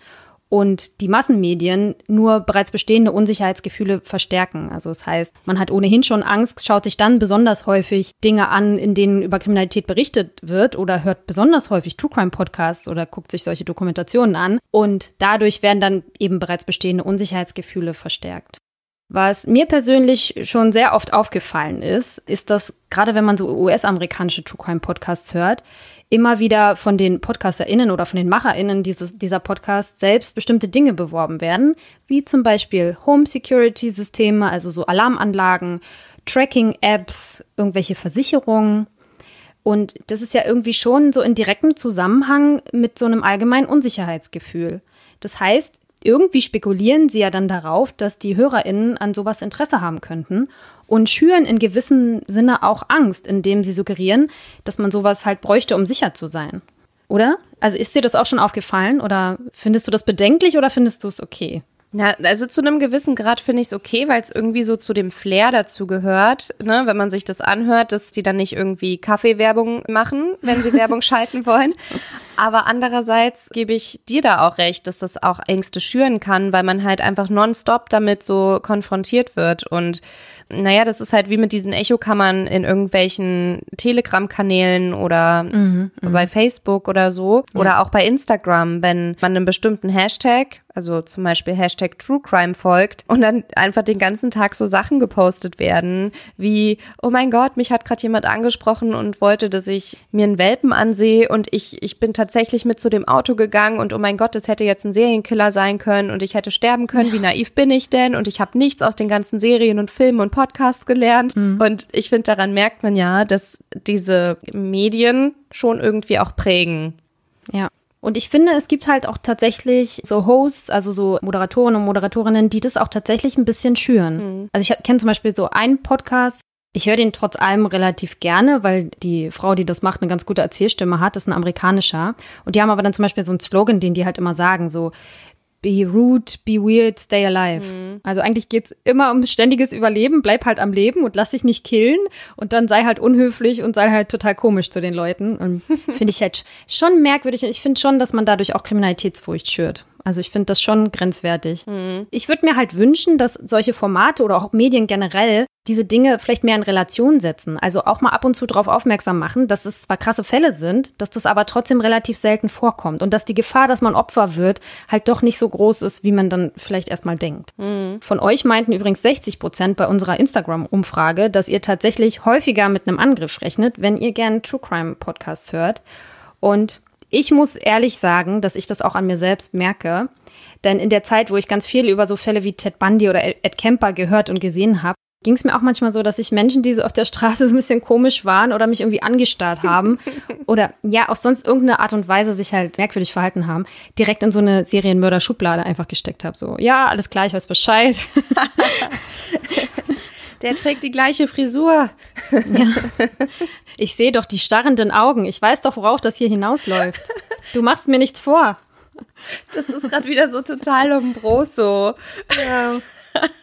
und die Massenmedien nur bereits bestehende Unsicherheitsgefühle verstärken. Also das heißt, man hat ohnehin schon Angst, schaut sich dann besonders häufig Dinge an, in denen über Kriminalität berichtet wird oder hört besonders häufig True Crime Podcasts oder guckt sich solche Dokumentationen an und dadurch werden dann eben bereits bestehende Unsicherheitsgefühle verstärkt. Was mir persönlich schon sehr oft aufgefallen ist, ist, dass gerade wenn man so US-amerikanische True Crime Podcasts hört, immer wieder von den PodcasterInnen oder von den MacherInnen dieses, dieser Podcast selbst bestimmte Dinge beworben werden, wie zum Beispiel Home Security Systeme, also so Alarmanlagen, Tracking-Apps, irgendwelche Versicherungen. Und das ist ja irgendwie schon so in direktem Zusammenhang mit so einem allgemeinen Unsicherheitsgefühl. Das heißt, irgendwie spekulieren sie ja dann darauf, dass die HörerInnen an sowas Interesse haben könnten und schüren in gewissem Sinne auch Angst, indem sie suggerieren, dass man sowas halt bräuchte, um sicher zu sein. Oder? Also ist dir das auch schon aufgefallen oder findest du das bedenklich oder findest du es okay? Ja, also zu einem gewissen Grad finde ich es okay, weil es irgendwie so zu dem Flair dazu gehört, ne, wenn man sich das anhört, dass die dann nicht irgendwie Kaffeewerbung machen, wenn sie Werbung schalten wollen. Aber andererseits gebe ich dir da auch recht, dass das auch Ängste schüren kann, weil man halt einfach nonstop damit so konfrontiert wird und naja, das ist halt wie mit diesen Echokammern in irgendwelchen Telegram-Kanälen oder mhm, mhm. bei Facebook oder so. Ja. Oder auch bei Instagram, wenn man einen bestimmten Hashtag also zum Beispiel Hashtag True Crime folgt und dann einfach den ganzen Tag so Sachen gepostet werden, wie, oh mein Gott, mich hat gerade jemand angesprochen und wollte, dass ich mir einen Welpen ansehe und ich, ich bin tatsächlich mit zu dem Auto gegangen und oh mein Gott, das hätte jetzt ein Serienkiller sein können und ich hätte sterben können, wie naiv bin ich denn und ich habe nichts aus den ganzen Serien und Filmen und Podcasts gelernt mhm. und ich finde, daran merkt man ja, dass diese Medien schon irgendwie auch prägen. Ja. Und ich finde, es gibt halt auch tatsächlich so Hosts, also so Moderatoren und Moderatorinnen, die das auch tatsächlich ein bisschen schüren. Mhm. Also ich kenne zum Beispiel so einen Podcast, ich höre den trotz allem relativ gerne, weil die Frau, die das macht, eine ganz gute Erzählstimme hat, das ist ein amerikanischer. Und die haben aber dann zum Beispiel so einen Slogan, den die halt immer sagen, so Be rude, be weird, stay alive. Mhm. Also eigentlich geht's immer ums ständiges Überleben. Bleib halt am Leben und lass dich nicht killen. Und dann sei halt unhöflich und sei halt total komisch zu den Leuten. Und finde ich halt schon merkwürdig. Ich finde schon, dass man dadurch auch Kriminalitätsfurcht schürt. Also ich finde das schon grenzwertig. Mhm. Ich würde mir halt wünschen, dass solche Formate oder auch Medien generell diese Dinge vielleicht mehr in Relation setzen. Also auch mal ab und zu darauf aufmerksam machen, dass es zwar krasse Fälle sind, dass das aber trotzdem relativ selten vorkommt und dass die Gefahr, dass man Opfer wird, halt doch nicht so groß ist, wie man dann vielleicht erstmal denkt. Mhm. Von euch meinten übrigens 60 Prozent bei unserer Instagram-Umfrage, dass ihr tatsächlich häufiger mit einem Angriff rechnet, wenn ihr gerne True Crime Podcasts hört. Und ich muss ehrlich sagen, dass ich das auch an mir selbst merke. Denn in der Zeit, wo ich ganz viel über so Fälle wie Ted Bundy oder Ed Kemper gehört und gesehen habe, ging es mir auch manchmal so, dass ich Menschen, die so auf der Straße so ein bisschen komisch waren oder mich irgendwie angestarrt haben oder ja, auf sonst irgendeine Art und Weise sich halt merkwürdig verhalten haben, direkt in so eine Serienmörder-Schublade einfach gesteckt habe. So, ja, alles klar, ich weiß Bescheid. Der trägt die gleiche Frisur. Ja. Ich sehe doch die starrenden Augen. Ich weiß doch, worauf das hier hinausläuft. Du machst mir nichts vor. Das ist gerade wieder so total umbroso. Ja.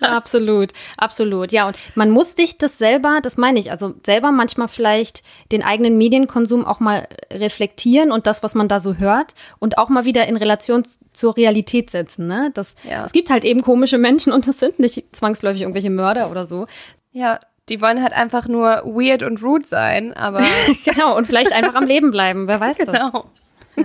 Absolut, absolut. Ja, und man muss dich das selber, das meine ich, also selber manchmal vielleicht den eigenen Medienkonsum auch mal reflektieren und das, was man da so hört und auch mal wieder in Relation zur Realität setzen. Ne? Das, ja. Es gibt halt eben komische Menschen und das sind nicht zwangsläufig irgendwelche Mörder oder so. Ja, die wollen halt einfach nur weird und rude sein, aber. genau, und vielleicht einfach am Leben bleiben, wer weiß genau. das.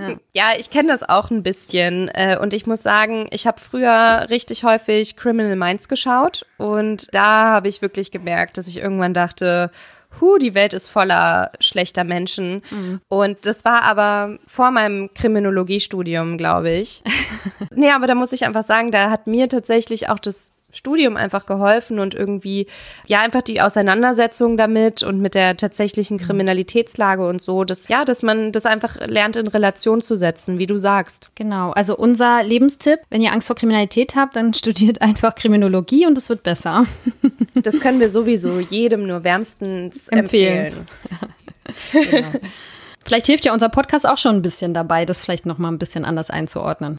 Ja, ja ich kenne das auch ein bisschen. Äh, und ich muss sagen, ich habe früher richtig häufig Criminal Minds geschaut. Und da habe ich wirklich gemerkt, dass ich irgendwann dachte, hu, die Welt ist voller schlechter Menschen. Mhm. Und das war aber vor meinem Kriminologiestudium, glaube ich. nee, aber da muss ich einfach sagen, da hat mir tatsächlich auch das Studium einfach geholfen und irgendwie, ja, einfach die Auseinandersetzung damit und mit der tatsächlichen mhm. Kriminalitätslage und so, dass, ja, dass man das einfach lernt in Relation zu setzen, wie du sagst. Genau. Also unser Lebenstipp, wenn ihr Angst vor Kriminalität habt, dann studiert einfach Kriminologie und es wird besser. Das können wir sowieso jedem nur wärmstens empfehlen. empfehlen. genau. Vielleicht hilft ja unser Podcast auch schon ein bisschen dabei, das vielleicht nochmal ein bisschen anders einzuordnen.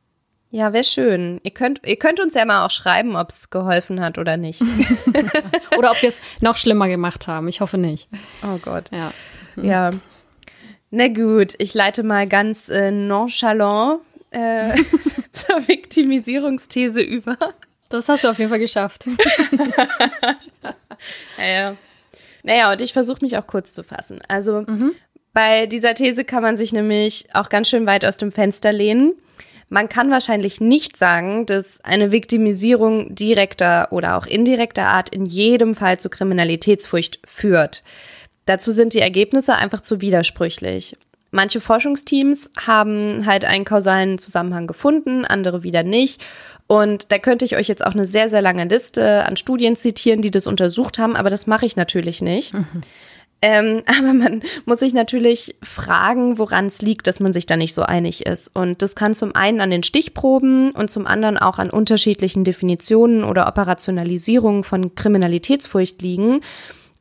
Ja, wäre schön. Ihr könnt, ihr könnt uns ja mal auch schreiben, ob es geholfen hat oder nicht. oder ob wir es noch schlimmer gemacht haben. Ich hoffe nicht. Oh Gott. Ja. Hm. Ja. Na gut, ich leite mal ganz äh, nonchalant äh, zur Viktimisierungsthese über. Das hast du auf jeden Fall geschafft. naja. naja, und ich versuche mich auch kurz zu fassen. Also mhm. bei dieser These kann man sich nämlich auch ganz schön weit aus dem Fenster lehnen. Man kann wahrscheinlich nicht sagen, dass eine Viktimisierung direkter oder auch indirekter Art in jedem Fall zu Kriminalitätsfurcht führt. Dazu sind die Ergebnisse einfach zu widersprüchlich. Manche Forschungsteams haben halt einen kausalen Zusammenhang gefunden, andere wieder nicht. Und da könnte ich euch jetzt auch eine sehr, sehr lange Liste an Studien zitieren, die das untersucht haben, aber das mache ich natürlich nicht. Mhm. Ähm, aber man muss sich natürlich fragen, woran es liegt, dass man sich da nicht so einig ist. Und das kann zum einen an den Stichproben und zum anderen auch an unterschiedlichen Definitionen oder Operationalisierungen von Kriminalitätsfurcht liegen.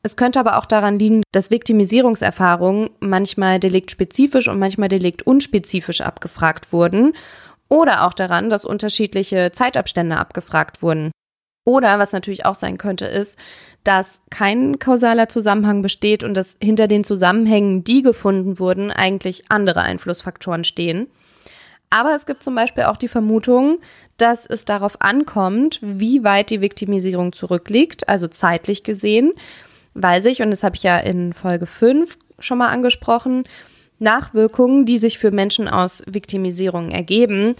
Es könnte aber auch daran liegen, dass Viktimisierungserfahrungen manchmal deliktspezifisch und manchmal deliktunspezifisch abgefragt wurden. Oder auch daran, dass unterschiedliche Zeitabstände abgefragt wurden. Oder was natürlich auch sein könnte, ist, dass kein kausaler Zusammenhang besteht und dass hinter den Zusammenhängen, die gefunden wurden, eigentlich andere Einflussfaktoren stehen. Aber es gibt zum Beispiel auch die Vermutung, dass es darauf ankommt, wie weit die Viktimisierung zurückliegt, also zeitlich gesehen, weil sich, und das habe ich ja in Folge 5 schon mal angesprochen, Nachwirkungen, die sich für Menschen aus Viktimisierung ergeben,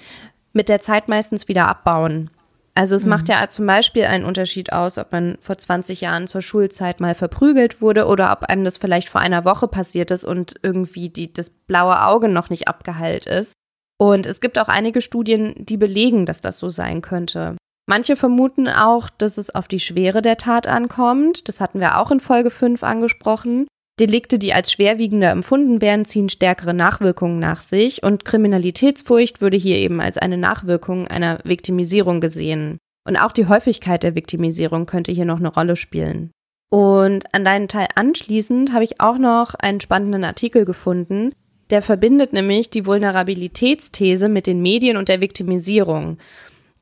mit der Zeit meistens wieder abbauen. Also es mhm. macht ja zum Beispiel einen Unterschied aus, ob man vor 20 Jahren zur Schulzeit mal verprügelt wurde oder ob einem das vielleicht vor einer Woche passiert ist und irgendwie die, das blaue Auge noch nicht abgeheilt ist. Und es gibt auch einige Studien, die belegen, dass das so sein könnte. Manche vermuten auch, dass es auf die Schwere der Tat ankommt. Das hatten wir auch in Folge 5 angesprochen. Delikte, die als schwerwiegender empfunden werden, ziehen stärkere Nachwirkungen nach sich und Kriminalitätsfurcht würde hier eben als eine Nachwirkung einer Viktimisierung gesehen. Und auch die Häufigkeit der Viktimisierung könnte hier noch eine Rolle spielen. Und an deinen Teil anschließend habe ich auch noch einen spannenden Artikel gefunden, der verbindet nämlich die Vulnerabilitätsthese mit den Medien und der Viktimisierung.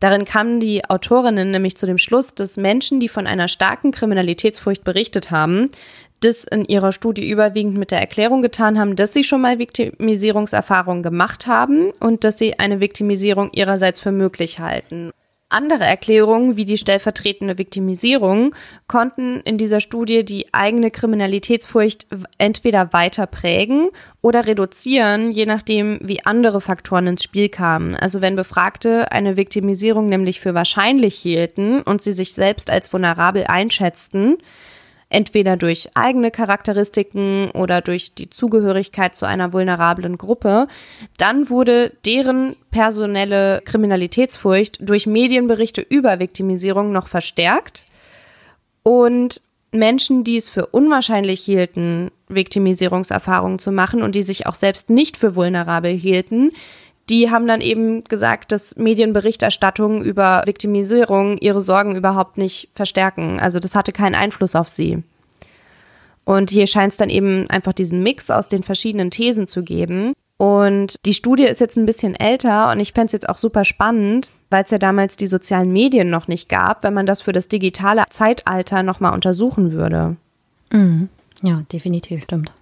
Darin kamen die Autorinnen nämlich zu dem Schluss, dass Menschen, die von einer starken Kriminalitätsfurcht berichtet haben, das in ihrer Studie überwiegend mit der Erklärung getan haben, dass sie schon mal Viktimisierungserfahrungen gemacht haben und dass sie eine Viktimisierung ihrerseits für möglich halten. Andere Erklärungen, wie die stellvertretende Viktimisierung, konnten in dieser Studie die eigene Kriminalitätsfurcht entweder weiter prägen oder reduzieren, je nachdem, wie andere Faktoren ins Spiel kamen. Also wenn Befragte eine Viktimisierung nämlich für wahrscheinlich hielten und sie sich selbst als vulnerabel einschätzten, entweder durch eigene Charakteristiken oder durch die Zugehörigkeit zu einer vulnerablen Gruppe, dann wurde deren personelle Kriminalitätsfurcht durch Medienberichte über Viktimisierung noch verstärkt. Und Menschen, die es für unwahrscheinlich hielten, Viktimisierungserfahrungen zu machen und die sich auch selbst nicht für vulnerabel hielten, die haben dann eben gesagt, dass Medienberichterstattung über Viktimisierung ihre Sorgen überhaupt nicht verstärken. Also das hatte keinen Einfluss auf sie. Und hier scheint es dann eben einfach diesen Mix aus den verschiedenen Thesen zu geben. Und die Studie ist jetzt ein bisschen älter und ich fände es jetzt auch super spannend, weil es ja damals die sozialen Medien noch nicht gab, wenn man das für das digitale Zeitalter nochmal untersuchen würde. Mhm. Ja, definitiv, stimmt.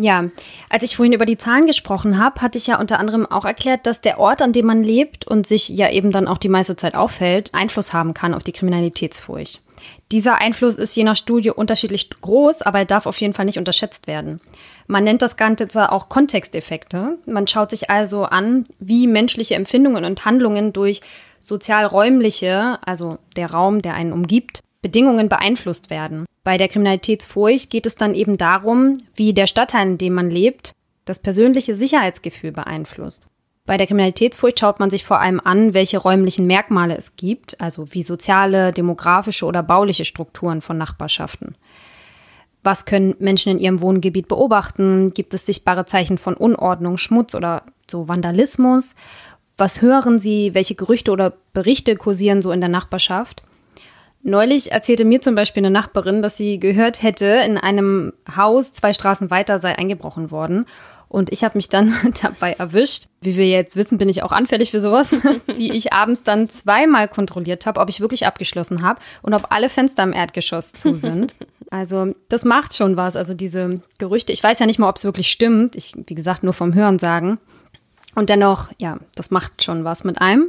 Ja, als ich vorhin über die Zahlen gesprochen habe, hatte ich ja unter anderem auch erklärt, dass der Ort, an dem man lebt und sich ja eben dann auch die meiste Zeit aufhält, Einfluss haben kann auf die Kriminalitätsfurcht. Dieser Einfluss ist je nach Studie unterschiedlich groß, aber er darf auf jeden Fall nicht unterschätzt werden. Man nennt das Ganze auch Kontexteffekte. Man schaut sich also an, wie menschliche Empfindungen und Handlungen durch sozial-räumliche, also der Raum, der einen umgibt, Bedingungen beeinflusst werden. Bei der Kriminalitätsfurcht geht es dann eben darum, wie der Stadtteil, in dem man lebt, das persönliche Sicherheitsgefühl beeinflusst. Bei der Kriminalitätsfurcht schaut man sich vor allem an, welche räumlichen Merkmale es gibt, also wie soziale, demografische oder bauliche Strukturen von Nachbarschaften. Was können Menschen in ihrem Wohngebiet beobachten? Gibt es sichtbare Zeichen von Unordnung, Schmutz oder so Vandalismus? Was hören sie? Welche Gerüchte oder Berichte kursieren so in der Nachbarschaft? Neulich erzählte mir zum Beispiel eine Nachbarin, dass sie gehört hätte, in einem Haus zwei Straßen weiter sei eingebrochen worden und ich habe mich dann dabei erwischt. Wie wir jetzt wissen, bin ich auch anfällig für sowas. Wie ich abends dann zweimal kontrolliert habe, ob ich wirklich abgeschlossen habe und ob alle Fenster im Erdgeschoss zu sind. Also das macht schon was. Also diese Gerüchte. Ich weiß ja nicht mal, ob es wirklich stimmt. Ich, wie gesagt, nur vom Hören sagen. Und dennoch, ja, das macht schon was mit einem.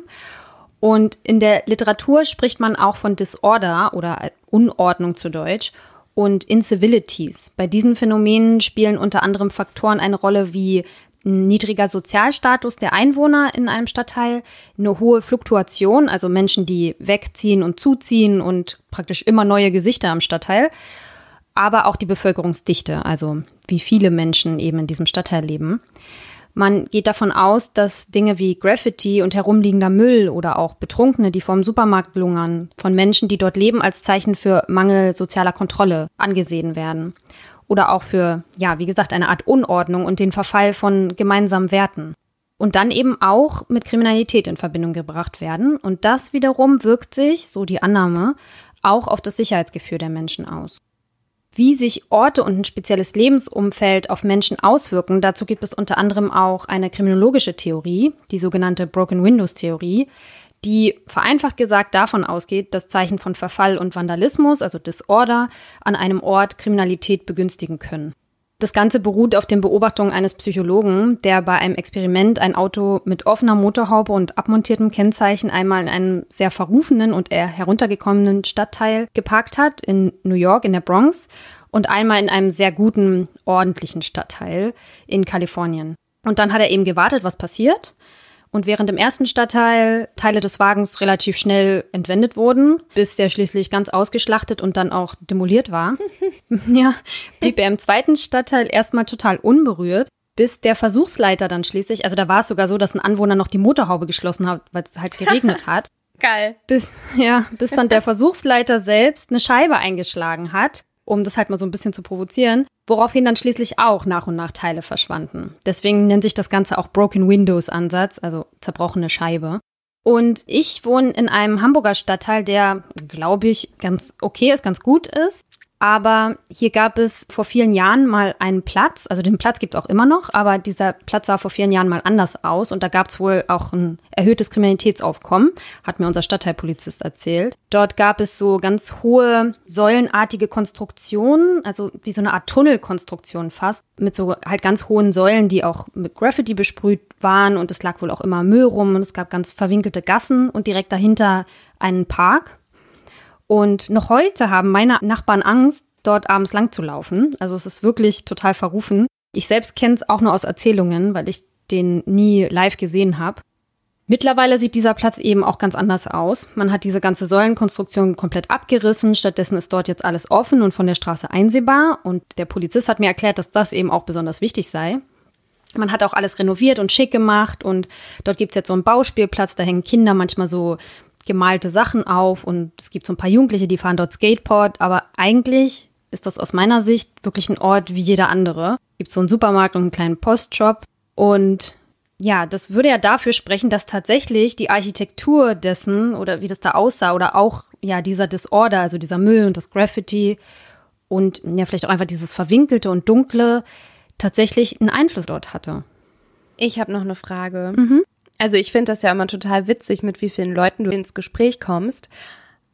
Und in der Literatur spricht man auch von Disorder oder Unordnung zu Deutsch und Incivilities. Bei diesen Phänomenen spielen unter anderem Faktoren eine Rolle wie niedriger Sozialstatus der Einwohner in einem Stadtteil, eine hohe Fluktuation, also Menschen, die wegziehen und zuziehen und praktisch immer neue Gesichter am Stadtteil, aber auch die Bevölkerungsdichte, also wie viele Menschen eben in diesem Stadtteil leben. Man geht davon aus, dass Dinge wie Graffiti und herumliegender Müll oder auch Betrunkene, die vorm Supermarkt lungern, von Menschen, die dort leben, als Zeichen für Mangel sozialer Kontrolle angesehen werden. Oder auch für, ja, wie gesagt, eine Art Unordnung und den Verfall von gemeinsamen Werten. Und dann eben auch mit Kriminalität in Verbindung gebracht werden. Und das wiederum wirkt sich, so die Annahme, auch auf das Sicherheitsgefühl der Menschen aus. Wie sich Orte und ein spezielles Lebensumfeld auf Menschen auswirken, dazu gibt es unter anderem auch eine kriminologische Theorie, die sogenannte Broken Windows Theorie, die vereinfacht gesagt davon ausgeht, dass Zeichen von Verfall und Vandalismus, also Disorder, an einem Ort Kriminalität begünstigen können. Das Ganze beruht auf den Beobachtungen eines Psychologen, der bei einem Experiment ein Auto mit offener Motorhaube und abmontiertem Kennzeichen einmal in einem sehr verrufenen und eher heruntergekommenen Stadtteil geparkt hat, in New York, in der Bronx, und einmal in einem sehr guten, ordentlichen Stadtteil in Kalifornien. Und dann hat er eben gewartet, was passiert. Und während im ersten Stadtteil Teile des Wagens relativ schnell entwendet wurden, bis der schließlich ganz ausgeschlachtet und dann auch demoliert war, ja, blieb er im zweiten Stadtteil erstmal total unberührt, bis der Versuchsleiter dann schließlich, also da war es sogar so, dass ein Anwohner noch die Motorhaube geschlossen hat, weil es halt geregnet hat. Geil. Bis, ja, bis dann der Versuchsleiter selbst eine Scheibe eingeschlagen hat um das halt mal so ein bisschen zu provozieren, woraufhin dann schließlich auch nach und nach Teile verschwanden. Deswegen nennt sich das Ganze auch Broken Windows Ansatz, also zerbrochene Scheibe. Und ich wohne in einem Hamburger Stadtteil, der, glaube ich, ganz okay ist, ganz gut ist. Aber hier gab es vor vielen Jahren mal einen Platz, also den Platz gibt es auch immer noch, aber dieser Platz sah vor vielen Jahren mal anders aus und da gab es wohl auch ein erhöhtes Kriminalitätsaufkommen, hat mir unser Stadtteilpolizist erzählt. Dort gab es so ganz hohe säulenartige Konstruktionen, also wie so eine Art Tunnelkonstruktion fast, mit so halt ganz hohen Säulen, die auch mit Graffiti besprüht waren und es lag wohl auch immer Müll rum und es gab ganz verwinkelte Gassen und direkt dahinter einen Park und noch heute haben meine Nachbarn Angst, dort abends lang zu laufen. Also es ist wirklich total verrufen. Ich selbst kenne es auch nur aus Erzählungen, weil ich den nie live gesehen habe. Mittlerweile sieht dieser Platz eben auch ganz anders aus. Man hat diese ganze Säulenkonstruktion komplett abgerissen. Stattdessen ist dort jetzt alles offen und von der Straße einsehbar. Und der Polizist hat mir erklärt, dass das eben auch besonders wichtig sei. Man hat auch alles renoviert und schick gemacht und dort gibt es jetzt so einen Bauspielplatz, da hängen Kinder manchmal so gemalte Sachen auf und es gibt so ein paar Jugendliche, die fahren dort Skateboard, aber eigentlich ist das aus meiner Sicht wirklich ein Ort wie jeder andere. Es gibt so einen Supermarkt und einen kleinen Postshop und ja, das würde ja dafür sprechen, dass tatsächlich die Architektur dessen oder wie das da aussah oder auch ja dieser Disorder, also dieser Müll und das Graffiti und ja vielleicht auch einfach dieses verwinkelte und dunkle tatsächlich einen Einfluss dort hatte. Ich habe noch eine Frage. Mhm. Also ich finde das ja immer total witzig, mit wie vielen Leuten du ins Gespräch kommst.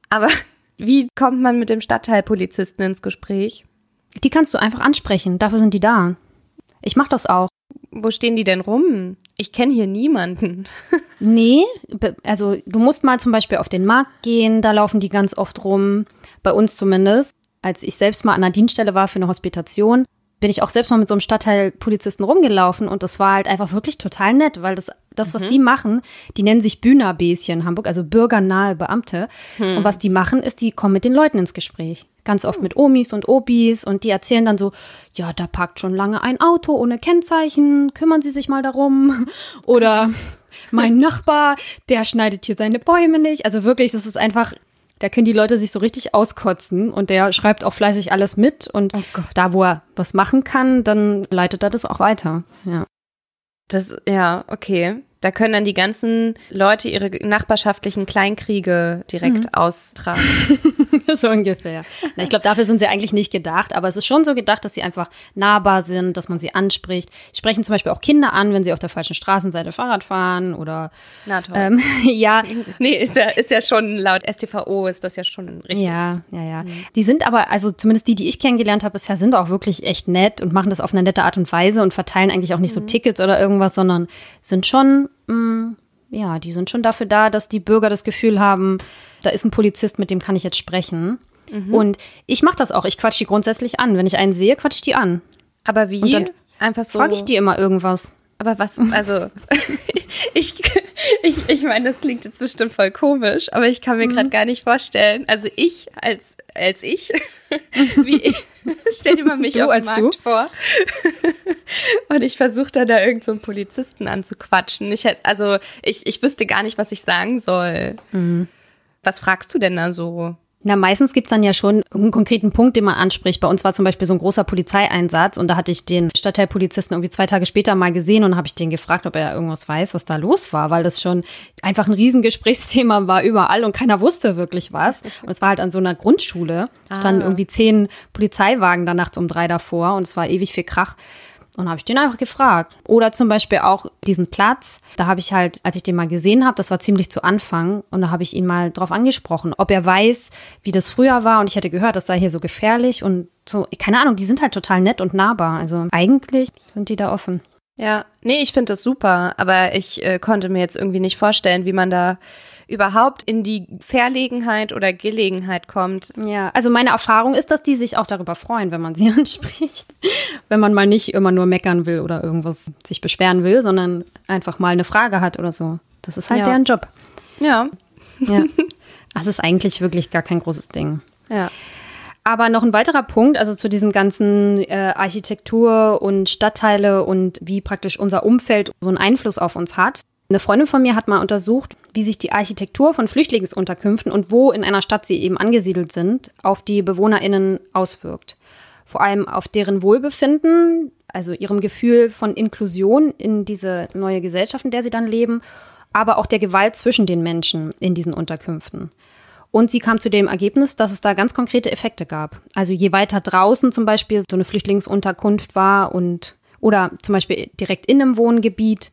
Aber wie kommt man mit dem Stadtteilpolizisten ins Gespräch? Die kannst du einfach ansprechen. Dafür sind die da. Ich mache das auch. Wo stehen die denn rum? Ich kenne hier niemanden. nee, also du musst mal zum Beispiel auf den Markt gehen, da laufen die ganz oft rum. Bei uns zumindest. Als ich selbst mal an einer Dienststelle war für eine Hospitation, bin ich auch selbst mal mit so einem Stadtteilpolizisten rumgelaufen und das war halt einfach wirklich total nett, weil das, das was mhm. die machen, die nennen sich Bühnerbäschen in Hamburg, also bürgernahe Beamte. Mhm. Und was die machen, ist, die kommen mit den Leuten ins Gespräch. Ganz oft mit Omis und Obis und die erzählen dann so, ja, da parkt schon lange ein Auto ohne Kennzeichen, kümmern Sie sich mal darum. Oder mein Nachbar, der schneidet hier seine Bäume nicht. Also wirklich, das ist einfach da können die Leute sich so richtig auskotzen und der schreibt auch fleißig alles mit und oh da, wo er was machen kann, dann leitet er das auch weiter. Ja. Das, ja, okay. Da können dann die ganzen Leute ihre nachbarschaftlichen Kleinkriege direkt mhm. austragen. so ungefähr. Na, ich glaube, dafür sind sie eigentlich nicht gedacht, aber es ist schon so gedacht, dass sie einfach nahbar sind, dass man sie anspricht. Sie sprechen zum Beispiel auch Kinder an, wenn sie auf der falschen Straßenseite Fahrrad fahren oder. Na toll. Ähm, ja. Nee, ist ja, ist ja schon laut STVO ist das ja schon richtig. Ja, ja, ja. Mhm. Die sind aber, also zumindest die, die ich kennengelernt habe bisher, sind auch wirklich echt nett und machen das auf eine nette Art und Weise und verteilen eigentlich auch nicht mhm. so Tickets oder irgendwas, sondern sind schon mh, mm, ja, die sind schon dafür da, dass die Bürger das Gefühl haben, da ist ein Polizist, mit dem kann ich jetzt sprechen. Mhm. Und ich mache das auch. Ich quatsch die grundsätzlich an. Wenn ich einen sehe, quatsch ich die an. Aber wie? Und dann Einfach so. Frage ich die immer irgendwas. Aber was, also, ich, ich, ich meine, das klingt jetzt bestimmt voll komisch, aber ich kann mir mhm. gerade gar nicht vorstellen, also ich als, als ich, wie ich, stell dir mal mich du auf dem Markt du? vor und ich versuche dann da irgendeinen so Polizisten anzuquatschen. Ich hätte, also, ich, ich wüsste gar nicht, was ich sagen soll. Mhm. Was fragst du denn da so? Na, meistens gibt's dann ja schon einen konkreten Punkt, den man anspricht. Bei uns war zum Beispiel so ein großer Polizeieinsatz und da hatte ich den Stadtteilpolizisten irgendwie zwei Tage später mal gesehen und habe ich den gefragt, ob er irgendwas weiß, was da los war, weil das schon einfach ein Riesengesprächsthema war überall und keiner wusste wirklich was. Und es war halt an so einer Grundschule, standen ah. irgendwie zehn Polizeiwagen da nachts um drei davor und es war ewig viel Krach. Und habe ich den einfach gefragt. Oder zum Beispiel auch diesen Platz. Da habe ich halt, als ich den mal gesehen habe, das war ziemlich zu Anfang, und da habe ich ihn mal drauf angesprochen, ob er weiß, wie das früher war. Und ich hätte gehört, das sei hier so gefährlich und so, keine Ahnung, die sind halt total nett und nahbar. Also eigentlich sind die da offen. Ja, nee, ich finde das super, aber ich äh, konnte mir jetzt irgendwie nicht vorstellen, wie man da überhaupt in die Verlegenheit oder Gelegenheit kommt. Ja, also meine Erfahrung ist, dass die sich auch darüber freuen, wenn man sie anspricht. wenn man mal nicht immer nur meckern will oder irgendwas sich beschweren will, sondern einfach mal eine Frage hat oder so. Das ist halt ja. deren Job. Ja. Ja. Das ist eigentlich wirklich gar kein großes Ding. Ja. Aber noch ein weiterer Punkt, also zu diesem ganzen äh, Architektur und Stadtteile und wie praktisch unser Umfeld so einen Einfluss auf uns hat. Eine Freundin von mir hat mal untersucht, wie sich die Architektur von Flüchtlingsunterkünften und wo in einer Stadt sie eben angesiedelt sind, auf die BewohnerInnen auswirkt. Vor allem auf deren Wohlbefinden, also ihrem Gefühl von Inklusion in diese neue Gesellschaft, in der sie dann leben, aber auch der Gewalt zwischen den Menschen in diesen Unterkünften. Und sie kam zu dem Ergebnis, dass es da ganz konkrete Effekte gab. Also je weiter draußen zum Beispiel so eine Flüchtlingsunterkunft war und oder zum Beispiel direkt in einem Wohngebiet,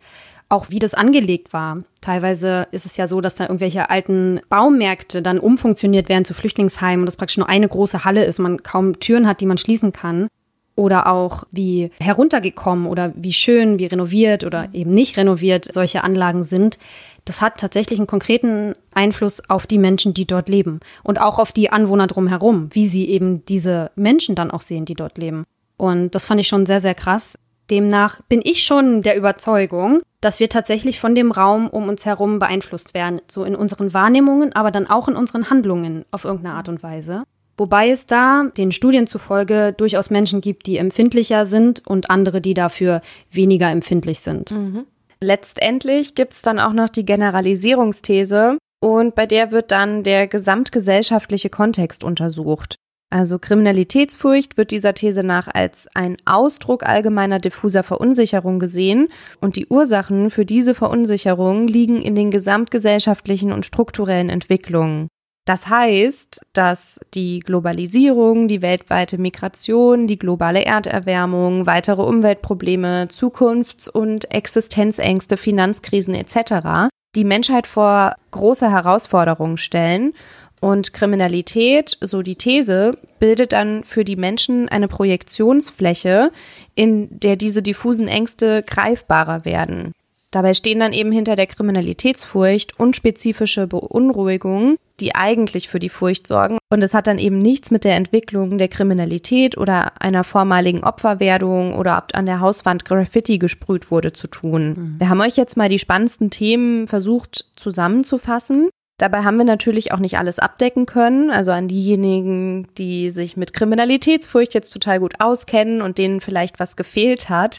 auch wie das angelegt war. Teilweise ist es ja so, dass da irgendwelche alten Baumärkte dann umfunktioniert werden zu Flüchtlingsheimen und das praktisch nur eine große Halle ist, man kaum Türen hat, die man schließen kann. Oder auch wie heruntergekommen oder wie schön, wie renoviert oder eben nicht renoviert solche Anlagen sind. Das hat tatsächlich einen konkreten Einfluss auf die Menschen, die dort leben und auch auf die Anwohner drumherum, wie sie eben diese Menschen dann auch sehen, die dort leben. Und das fand ich schon sehr, sehr krass. Demnach bin ich schon der Überzeugung, dass wir tatsächlich von dem Raum um uns herum beeinflusst werden, so in unseren Wahrnehmungen, aber dann auch in unseren Handlungen auf irgendeine Art und Weise. Wobei es da den Studien zufolge durchaus Menschen gibt, die empfindlicher sind und andere, die dafür weniger empfindlich sind. Mhm. Letztendlich gibt es dann auch noch die Generalisierungsthese und bei der wird dann der gesamtgesellschaftliche Kontext untersucht. Also Kriminalitätsfurcht wird dieser These nach als ein Ausdruck allgemeiner diffuser Verunsicherung gesehen und die Ursachen für diese Verunsicherung liegen in den gesamtgesellschaftlichen und strukturellen Entwicklungen. Das heißt, dass die Globalisierung, die weltweite Migration, die globale Erderwärmung, weitere Umweltprobleme, Zukunfts- und Existenzängste, Finanzkrisen etc. die Menschheit vor große Herausforderungen stellen und Kriminalität, so die These, bildet dann für die Menschen eine Projektionsfläche, in der diese diffusen Ängste greifbarer werden. Dabei stehen dann eben hinter der Kriminalitätsfurcht unspezifische Beunruhigungen, die eigentlich für die Furcht sorgen. Und es hat dann eben nichts mit der Entwicklung der Kriminalität oder einer vormaligen Opferwerdung oder ob an der Hauswand Graffiti gesprüht wurde zu tun. Mhm. Wir haben euch jetzt mal die spannendsten Themen versucht zusammenzufassen. Dabei haben wir natürlich auch nicht alles abdecken können. Also an diejenigen, die sich mit Kriminalitätsfurcht jetzt total gut auskennen und denen vielleicht was gefehlt hat.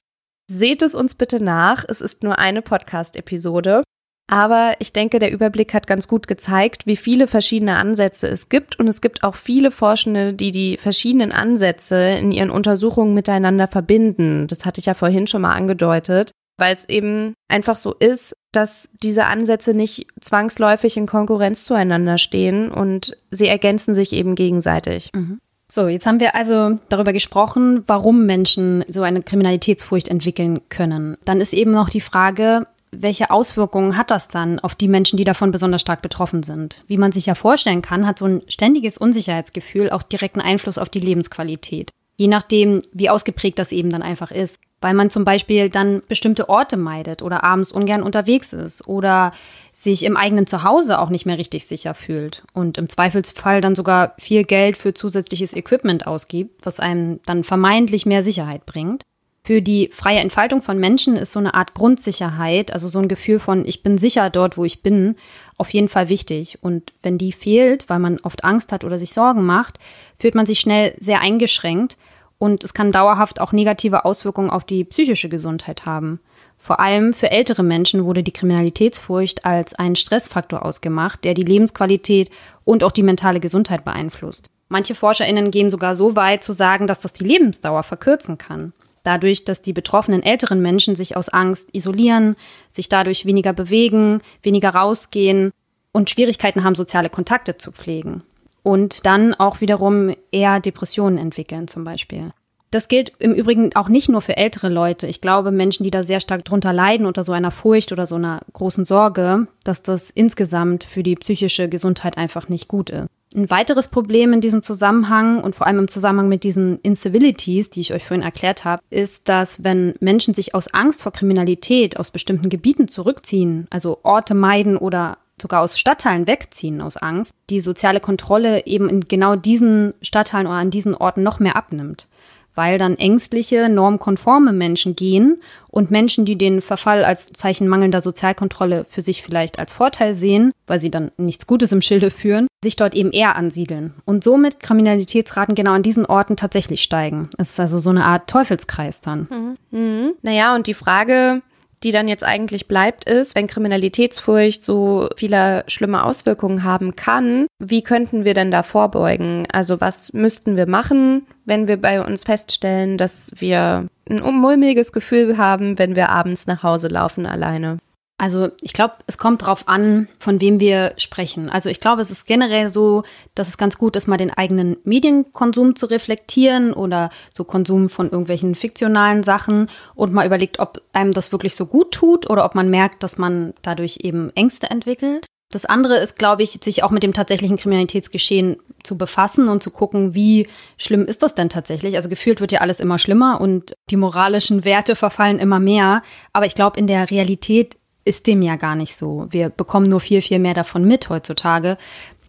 Seht es uns bitte nach. Es ist nur eine Podcast-Episode. Aber ich denke, der Überblick hat ganz gut gezeigt, wie viele verschiedene Ansätze es gibt. Und es gibt auch viele Forschende, die die verschiedenen Ansätze in ihren Untersuchungen miteinander verbinden. Das hatte ich ja vorhin schon mal angedeutet, weil es eben einfach so ist, dass diese Ansätze nicht zwangsläufig in Konkurrenz zueinander stehen und sie ergänzen sich eben gegenseitig. Mhm. So, jetzt haben wir also darüber gesprochen, warum Menschen so eine Kriminalitätsfurcht entwickeln können. Dann ist eben noch die Frage, welche Auswirkungen hat das dann auf die Menschen, die davon besonders stark betroffen sind? Wie man sich ja vorstellen kann, hat so ein ständiges Unsicherheitsgefühl auch direkten Einfluss auf die Lebensqualität. Je nachdem, wie ausgeprägt das eben dann einfach ist. Weil man zum Beispiel dann bestimmte Orte meidet oder abends ungern unterwegs ist oder sich im eigenen Zuhause auch nicht mehr richtig sicher fühlt und im Zweifelsfall dann sogar viel Geld für zusätzliches Equipment ausgibt, was einem dann vermeintlich mehr Sicherheit bringt für die freie Entfaltung von Menschen ist so eine Art Grundsicherheit, also so ein Gefühl von, ich bin sicher dort, wo ich bin, auf jeden Fall wichtig. Und wenn die fehlt, weil man oft Angst hat oder sich Sorgen macht, fühlt man sich schnell sehr eingeschränkt und es kann dauerhaft auch negative Auswirkungen auf die psychische Gesundheit haben. Vor allem für ältere Menschen wurde die Kriminalitätsfurcht als ein Stressfaktor ausgemacht, der die Lebensqualität und auch die mentale Gesundheit beeinflusst. Manche Forscherinnen gehen sogar so weit zu sagen, dass das die Lebensdauer verkürzen kann dadurch, dass die betroffenen älteren Menschen sich aus Angst isolieren, sich dadurch weniger bewegen, weniger rausgehen und Schwierigkeiten haben, soziale Kontakte zu pflegen. Und dann auch wiederum eher Depressionen entwickeln zum Beispiel. Das gilt im Übrigen auch nicht nur für ältere Leute. Ich glaube, Menschen, die da sehr stark drunter leiden, unter so einer Furcht oder so einer großen Sorge, dass das insgesamt für die psychische Gesundheit einfach nicht gut ist. Ein weiteres Problem in diesem Zusammenhang und vor allem im Zusammenhang mit diesen Incivilities, die ich euch vorhin erklärt habe, ist, dass wenn Menschen sich aus Angst vor Kriminalität aus bestimmten Gebieten zurückziehen, also Orte meiden oder sogar aus Stadtteilen wegziehen aus Angst, die soziale Kontrolle eben in genau diesen Stadtteilen oder an diesen Orten noch mehr abnimmt weil dann ängstliche, normkonforme Menschen gehen und Menschen, die den Verfall als Zeichen mangelnder Sozialkontrolle für sich vielleicht als Vorteil sehen, weil sie dann nichts Gutes im Schilde führen, sich dort eben eher ansiedeln und somit Kriminalitätsraten genau an diesen Orten tatsächlich steigen. Es ist also so eine Art Teufelskreis dann. Mhm. Mhm. Naja, und die Frage, die dann jetzt eigentlich bleibt, ist, wenn Kriminalitätsfurcht so viele schlimme Auswirkungen haben kann, wie könnten wir denn da vorbeugen? Also was müssten wir machen, wenn wir bei uns feststellen, dass wir ein mulmiges Gefühl haben, wenn wir abends nach Hause laufen alleine? Also ich glaube, es kommt darauf an, von wem wir sprechen. Also ich glaube, es ist generell so, dass es ganz gut ist, mal den eigenen Medienkonsum zu reflektieren oder so Konsum von irgendwelchen fiktionalen Sachen und mal überlegt, ob einem das wirklich so gut tut oder ob man merkt, dass man dadurch eben Ängste entwickelt. Das andere ist, glaube ich, sich auch mit dem tatsächlichen Kriminalitätsgeschehen zu befassen und zu gucken, wie schlimm ist das denn tatsächlich. Also gefühlt wird ja alles immer schlimmer und die moralischen Werte verfallen immer mehr. Aber ich glaube, in der Realität ist dem ja gar nicht so. Wir bekommen nur viel, viel mehr davon mit heutzutage,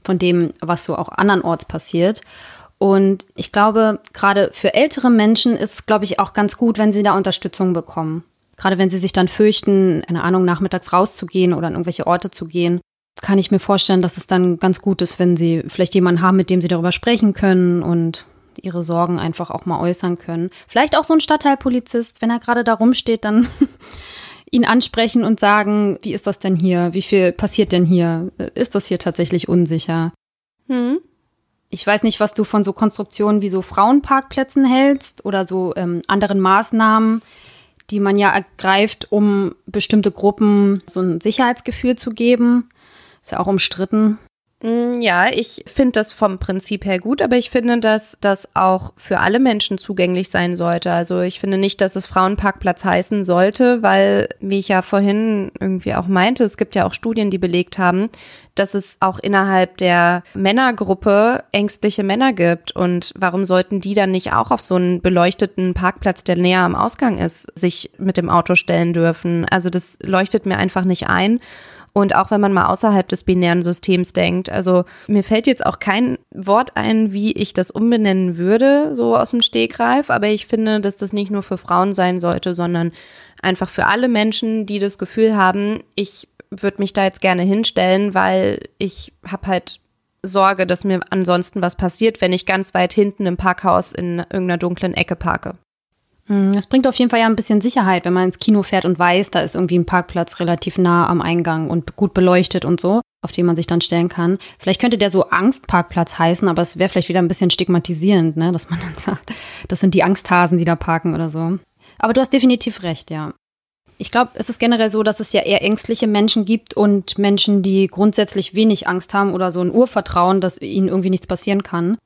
von dem, was so auch andernorts passiert. Und ich glaube, gerade für ältere Menschen ist es, glaube ich, auch ganz gut, wenn sie da Unterstützung bekommen. Gerade wenn sie sich dann fürchten, eine Ahnung, nachmittags rauszugehen oder an irgendwelche Orte zu gehen, kann ich mir vorstellen, dass es dann ganz gut ist, wenn sie vielleicht jemanden haben, mit dem sie darüber sprechen können und ihre Sorgen einfach auch mal äußern können. Vielleicht auch so ein Stadtteilpolizist, wenn er gerade da rumsteht, dann ihn ansprechen und sagen, wie ist das denn hier? Wie viel passiert denn hier? Ist das hier tatsächlich unsicher? Hm. Ich weiß nicht, was du von so Konstruktionen wie so Frauenparkplätzen hältst oder so ähm, anderen Maßnahmen, die man ja ergreift, um bestimmte Gruppen so ein Sicherheitsgefühl zu geben. Ist ja auch umstritten. Mm, ja, ich finde das vom Prinzip her gut, aber ich finde, dass das auch für alle Menschen zugänglich sein sollte. Also ich finde nicht, dass es Frauenparkplatz heißen sollte, weil, wie ich ja vorhin irgendwie auch meinte, es gibt ja auch Studien, die belegt haben, dass es auch innerhalb der Männergruppe ängstliche Männer gibt. Und warum sollten die dann nicht auch auf so einen beleuchteten Parkplatz, der näher am Ausgang ist, sich mit dem Auto stellen dürfen? Also das leuchtet mir einfach nicht ein. Und auch wenn man mal außerhalb des binären Systems denkt. Also mir fällt jetzt auch kein Wort ein, wie ich das umbenennen würde, so aus dem Stegreif. Aber ich finde, dass das nicht nur für Frauen sein sollte, sondern einfach für alle Menschen, die das Gefühl haben, ich würde mich da jetzt gerne hinstellen, weil ich habe halt Sorge, dass mir ansonsten was passiert, wenn ich ganz weit hinten im Parkhaus in irgendeiner dunklen Ecke parke. Hm, das bringt auf jeden Fall ja ein bisschen Sicherheit, wenn man ins Kino fährt und weiß, da ist irgendwie ein Parkplatz relativ nah am Eingang und gut beleuchtet und so, auf den man sich dann stellen kann. Vielleicht könnte der so Angstparkplatz heißen, aber es wäre vielleicht wieder ein bisschen stigmatisierend, ne, dass man dann sagt, das sind die Angsthasen, die da parken oder so. Aber du hast definitiv recht, ja. Ich glaube, es ist generell so, dass es ja eher ängstliche Menschen gibt und Menschen, die grundsätzlich wenig Angst haben oder so ein Urvertrauen, dass ihnen irgendwie nichts passieren kann.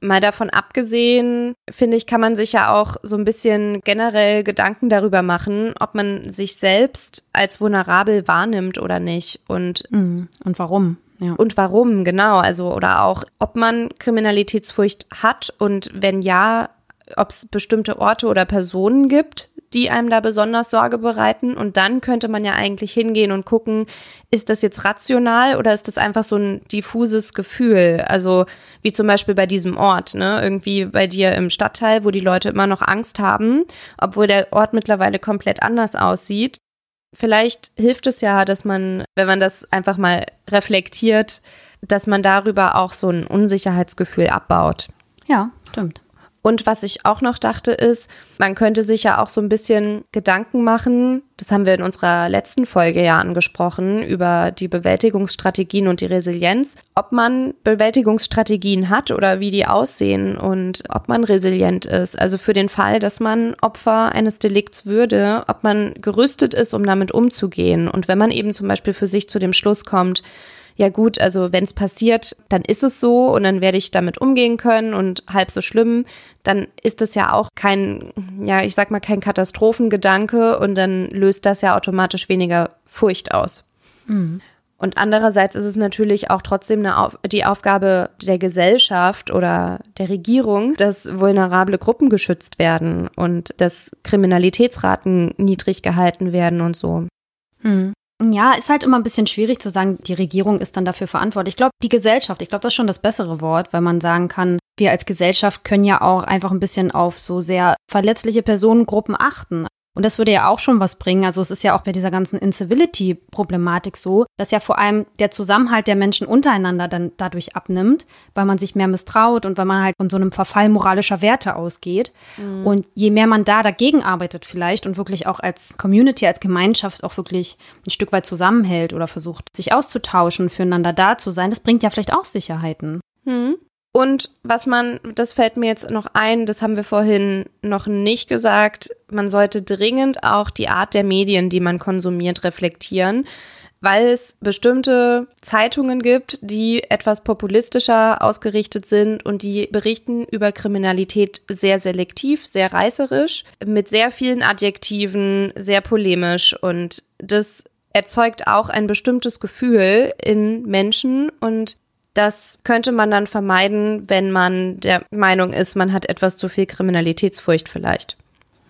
Mal davon abgesehen, finde ich, kann man sich ja auch so ein bisschen generell Gedanken darüber machen, ob man sich selbst als vulnerabel wahrnimmt oder nicht und mhm. und warum. Ja. Und warum, genau. Also, oder auch, ob man Kriminalitätsfurcht hat und wenn ja, ob es bestimmte Orte oder Personen gibt, die einem da besonders Sorge bereiten. Und dann könnte man ja eigentlich hingehen und gucken, ist das jetzt rational oder ist das einfach so ein diffuses Gefühl? Also wie zum Beispiel bei diesem Ort, ne? Irgendwie bei dir im Stadtteil, wo die Leute immer noch Angst haben, obwohl der Ort mittlerweile komplett anders aussieht. Vielleicht hilft es ja, dass man, wenn man das einfach mal reflektiert, dass man darüber auch so ein Unsicherheitsgefühl abbaut. Ja, stimmt. Und was ich auch noch dachte ist, man könnte sich ja auch so ein bisschen Gedanken machen, das haben wir in unserer letzten Folge ja angesprochen, über die Bewältigungsstrategien und die Resilienz, ob man Bewältigungsstrategien hat oder wie die aussehen und ob man resilient ist. Also für den Fall, dass man Opfer eines Delikts würde, ob man gerüstet ist, um damit umzugehen. Und wenn man eben zum Beispiel für sich zu dem Schluss kommt, ja gut, also wenn es passiert, dann ist es so und dann werde ich damit umgehen können und halb so schlimm, dann ist es ja auch kein, ja, ich sag mal, kein Katastrophengedanke und dann löst das ja automatisch weniger Furcht aus. Mhm. Und andererseits ist es natürlich auch trotzdem eine, die Aufgabe der Gesellschaft oder der Regierung, dass vulnerable Gruppen geschützt werden und dass Kriminalitätsraten niedrig gehalten werden und so. Mhm. Ja, ist halt immer ein bisschen schwierig zu sagen, die Regierung ist dann dafür verantwortlich. Ich glaube, die Gesellschaft, ich glaube, das ist schon das bessere Wort, weil man sagen kann, wir als Gesellschaft können ja auch einfach ein bisschen auf so sehr verletzliche Personengruppen achten. Und das würde ja auch schon was bringen. Also es ist ja auch bei dieser ganzen Incivility-Problematik so, dass ja vor allem der Zusammenhalt der Menschen untereinander dann dadurch abnimmt, weil man sich mehr misstraut und weil man halt von so einem Verfall moralischer Werte ausgeht. Mhm. Und je mehr man da dagegen arbeitet vielleicht und wirklich auch als Community, als Gemeinschaft auch wirklich ein Stück weit zusammenhält oder versucht, sich auszutauschen, füreinander da zu sein, das bringt ja vielleicht auch Sicherheiten. Mhm. Und was man, das fällt mir jetzt noch ein, das haben wir vorhin noch nicht gesagt, man sollte dringend auch die Art der Medien, die man konsumiert, reflektieren, weil es bestimmte Zeitungen gibt, die etwas populistischer ausgerichtet sind und die berichten über Kriminalität sehr selektiv, sehr reißerisch, mit sehr vielen Adjektiven, sehr polemisch. Und das erzeugt auch ein bestimmtes Gefühl in Menschen und das könnte man dann vermeiden, wenn man der Meinung ist, man hat etwas zu viel Kriminalitätsfurcht vielleicht.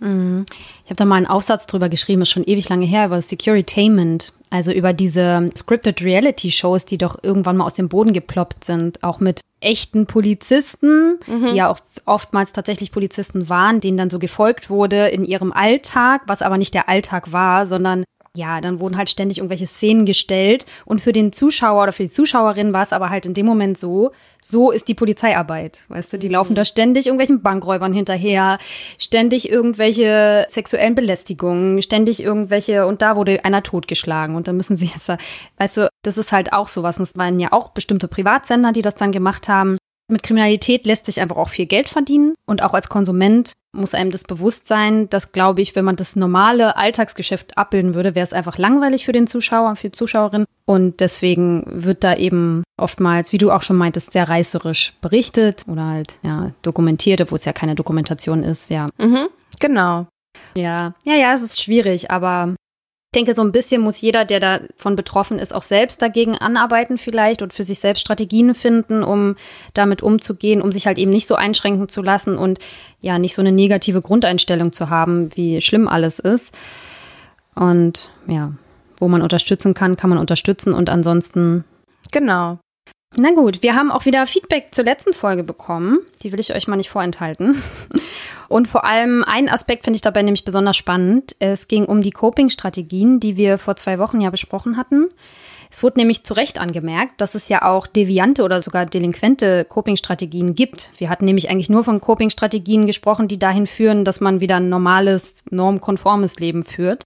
Mhm. Ich habe da mal einen Aufsatz drüber geschrieben, ist schon ewig lange her, über Securitainment, also über diese Scripted Reality Shows, die doch irgendwann mal aus dem Boden geploppt sind, auch mit echten Polizisten, mhm. die ja auch oftmals tatsächlich Polizisten waren, denen dann so gefolgt wurde in ihrem Alltag, was aber nicht der Alltag war, sondern ja, dann wurden halt ständig irgendwelche Szenen gestellt. Und für den Zuschauer oder für die Zuschauerin war es aber halt in dem Moment so, so ist die Polizeiarbeit, weißt du, die laufen da ständig irgendwelchen Bankräubern hinterher, ständig irgendwelche sexuellen Belästigungen, ständig irgendwelche und da wurde einer totgeschlagen. Und dann müssen sie jetzt, weißt du, das ist halt auch sowas, und es waren ja auch bestimmte Privatsender, die das dann gemacht haben mit Kriminalität lässt sich einfach auch viel Geld verdienen und auch als Konsument muss einem das bewusst sein, dass, glaube ich, wenn man das normale Alltagsgeschäft abbilden würde, wäre es einfach langweilig für den Zuschauer, für die Zuschauerin. Und deswegen wird da eben oftmals, wie du auch schon meintest, sehr reißerisch berichtet oder halt ja, dokumentiert, obwohl es ja keine Dokumentation ist, ja. Mhm, genau. Ja, ja, ja, es ist schwierig, aber ich denke, so ein bisschen muss jeder, der davon betroffen ist, auch selbst dagegen anarbeiten vielleicht und für sich selbst Strategien finden, um damit umzugehen, um sich halt eben nicht so einschränken zu lassen und ja, nicht so eine negative Grundeinstellung zu haben, wie schlimm alles ist. Und ja, wo man unterstützen kann, kann man unterstützen und ansonsten. Genau. Na gut, wir haben auch wieder Feedback zur letzten Folge bekommen. Die will ich euch mal nicht vorenthalten. Und vor allem einen Aspekt finde ich dabei nämlich besonders spannend. Es ging um die Coping-Strategien, die wir vor zwei Wochen ja besprochen hatten. Es wurde nämlich zu Recht angemerkt, dass es ja auch deviante oder sogar delinquente Coping-Strategien gibt. Wir hatten nämlich eigentlich nur von Coping-Strategien gesprochen, die dahin führen, dass man wieder ein normales, normkonformes Leben führt.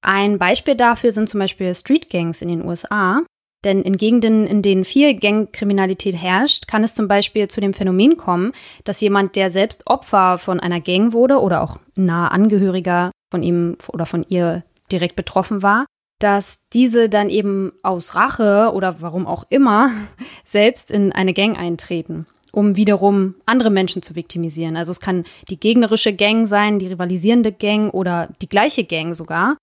Ein Beispiel dafür sind zum Beispiel Street Gangs in den USA. Denn in Gegenden, in denen viel Gangkriminalität herrscht, kann es zum Beispiel zu dem Phänomen kommen, dass jemand, der selbst Opfer von einer Gang wurde oder auch nahe Angehöriger von ihm oder von ihr direkt betroffen war, dass diese dann eben aus Rache oder warum auch immer selbst in eine Gang eintreten, um wiederum andere Menschen zu viktimisieren. Also es kann die gegnerische Gang sein, die rivalisierende Gang oder die gleiche Gang sogar.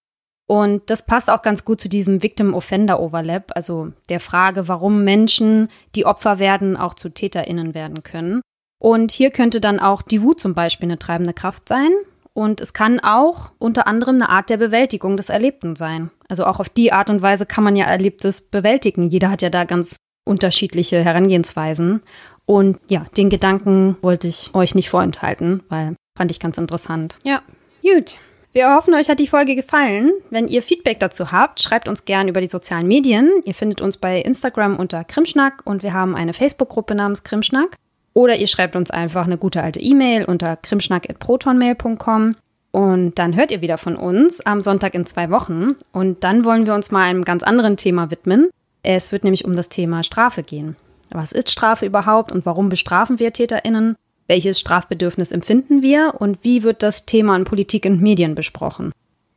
Und das passt auch ganz gut zu diesem Victim-Offender-Overlap, also der Frage, warum Menschen, die Opfer werden, auch zu TäterInnen werden können. Und hier könnte dann auch die Wut zum Beispiel eine treibende Kraft sein. Und es kann auch unter anderem eine Art der Bewältigung des Erlebten sein. Also auch auf die Art und Weise kann man ja Erlebtes bewältigen. Jeder hat ja da ganz unterschiedliche Herangehensweisen. Und ja, den Gedanken wollte ich euch nicht vorenthalten, weil fand ich ganz interessant. Ja. Gut, wir hoffen, euch hat die Folge gefallen. Wenn ihr Feedback dazu habt, schreibt uns gerne über die sozialen Medien. Ihr findet uns bei Instagram unter Krimschnack und wir haben eine Facebook-Gruppe namens Krimschnack. Oder ihr schreibt uns einfach eine gute alte E-Mail unter krimschnack.protonmail.com. Und dann hört ihr wieder von uns am Sonntag in zwei Wochen. Und dann wollen wir uns mal einem ganz anderen Thema widmen. Es wird nämlich um das Thema Strafe gehen. Was ist Strafe überhaupt und warum bestrafen wir TäterInnen? Welches Strafbedürfnis empfinden wir und wie wird das Thema in Politik und Medien besprochen?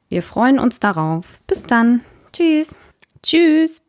Wir freuen uns darauf. Bis dann. Tschüss. Tschüss.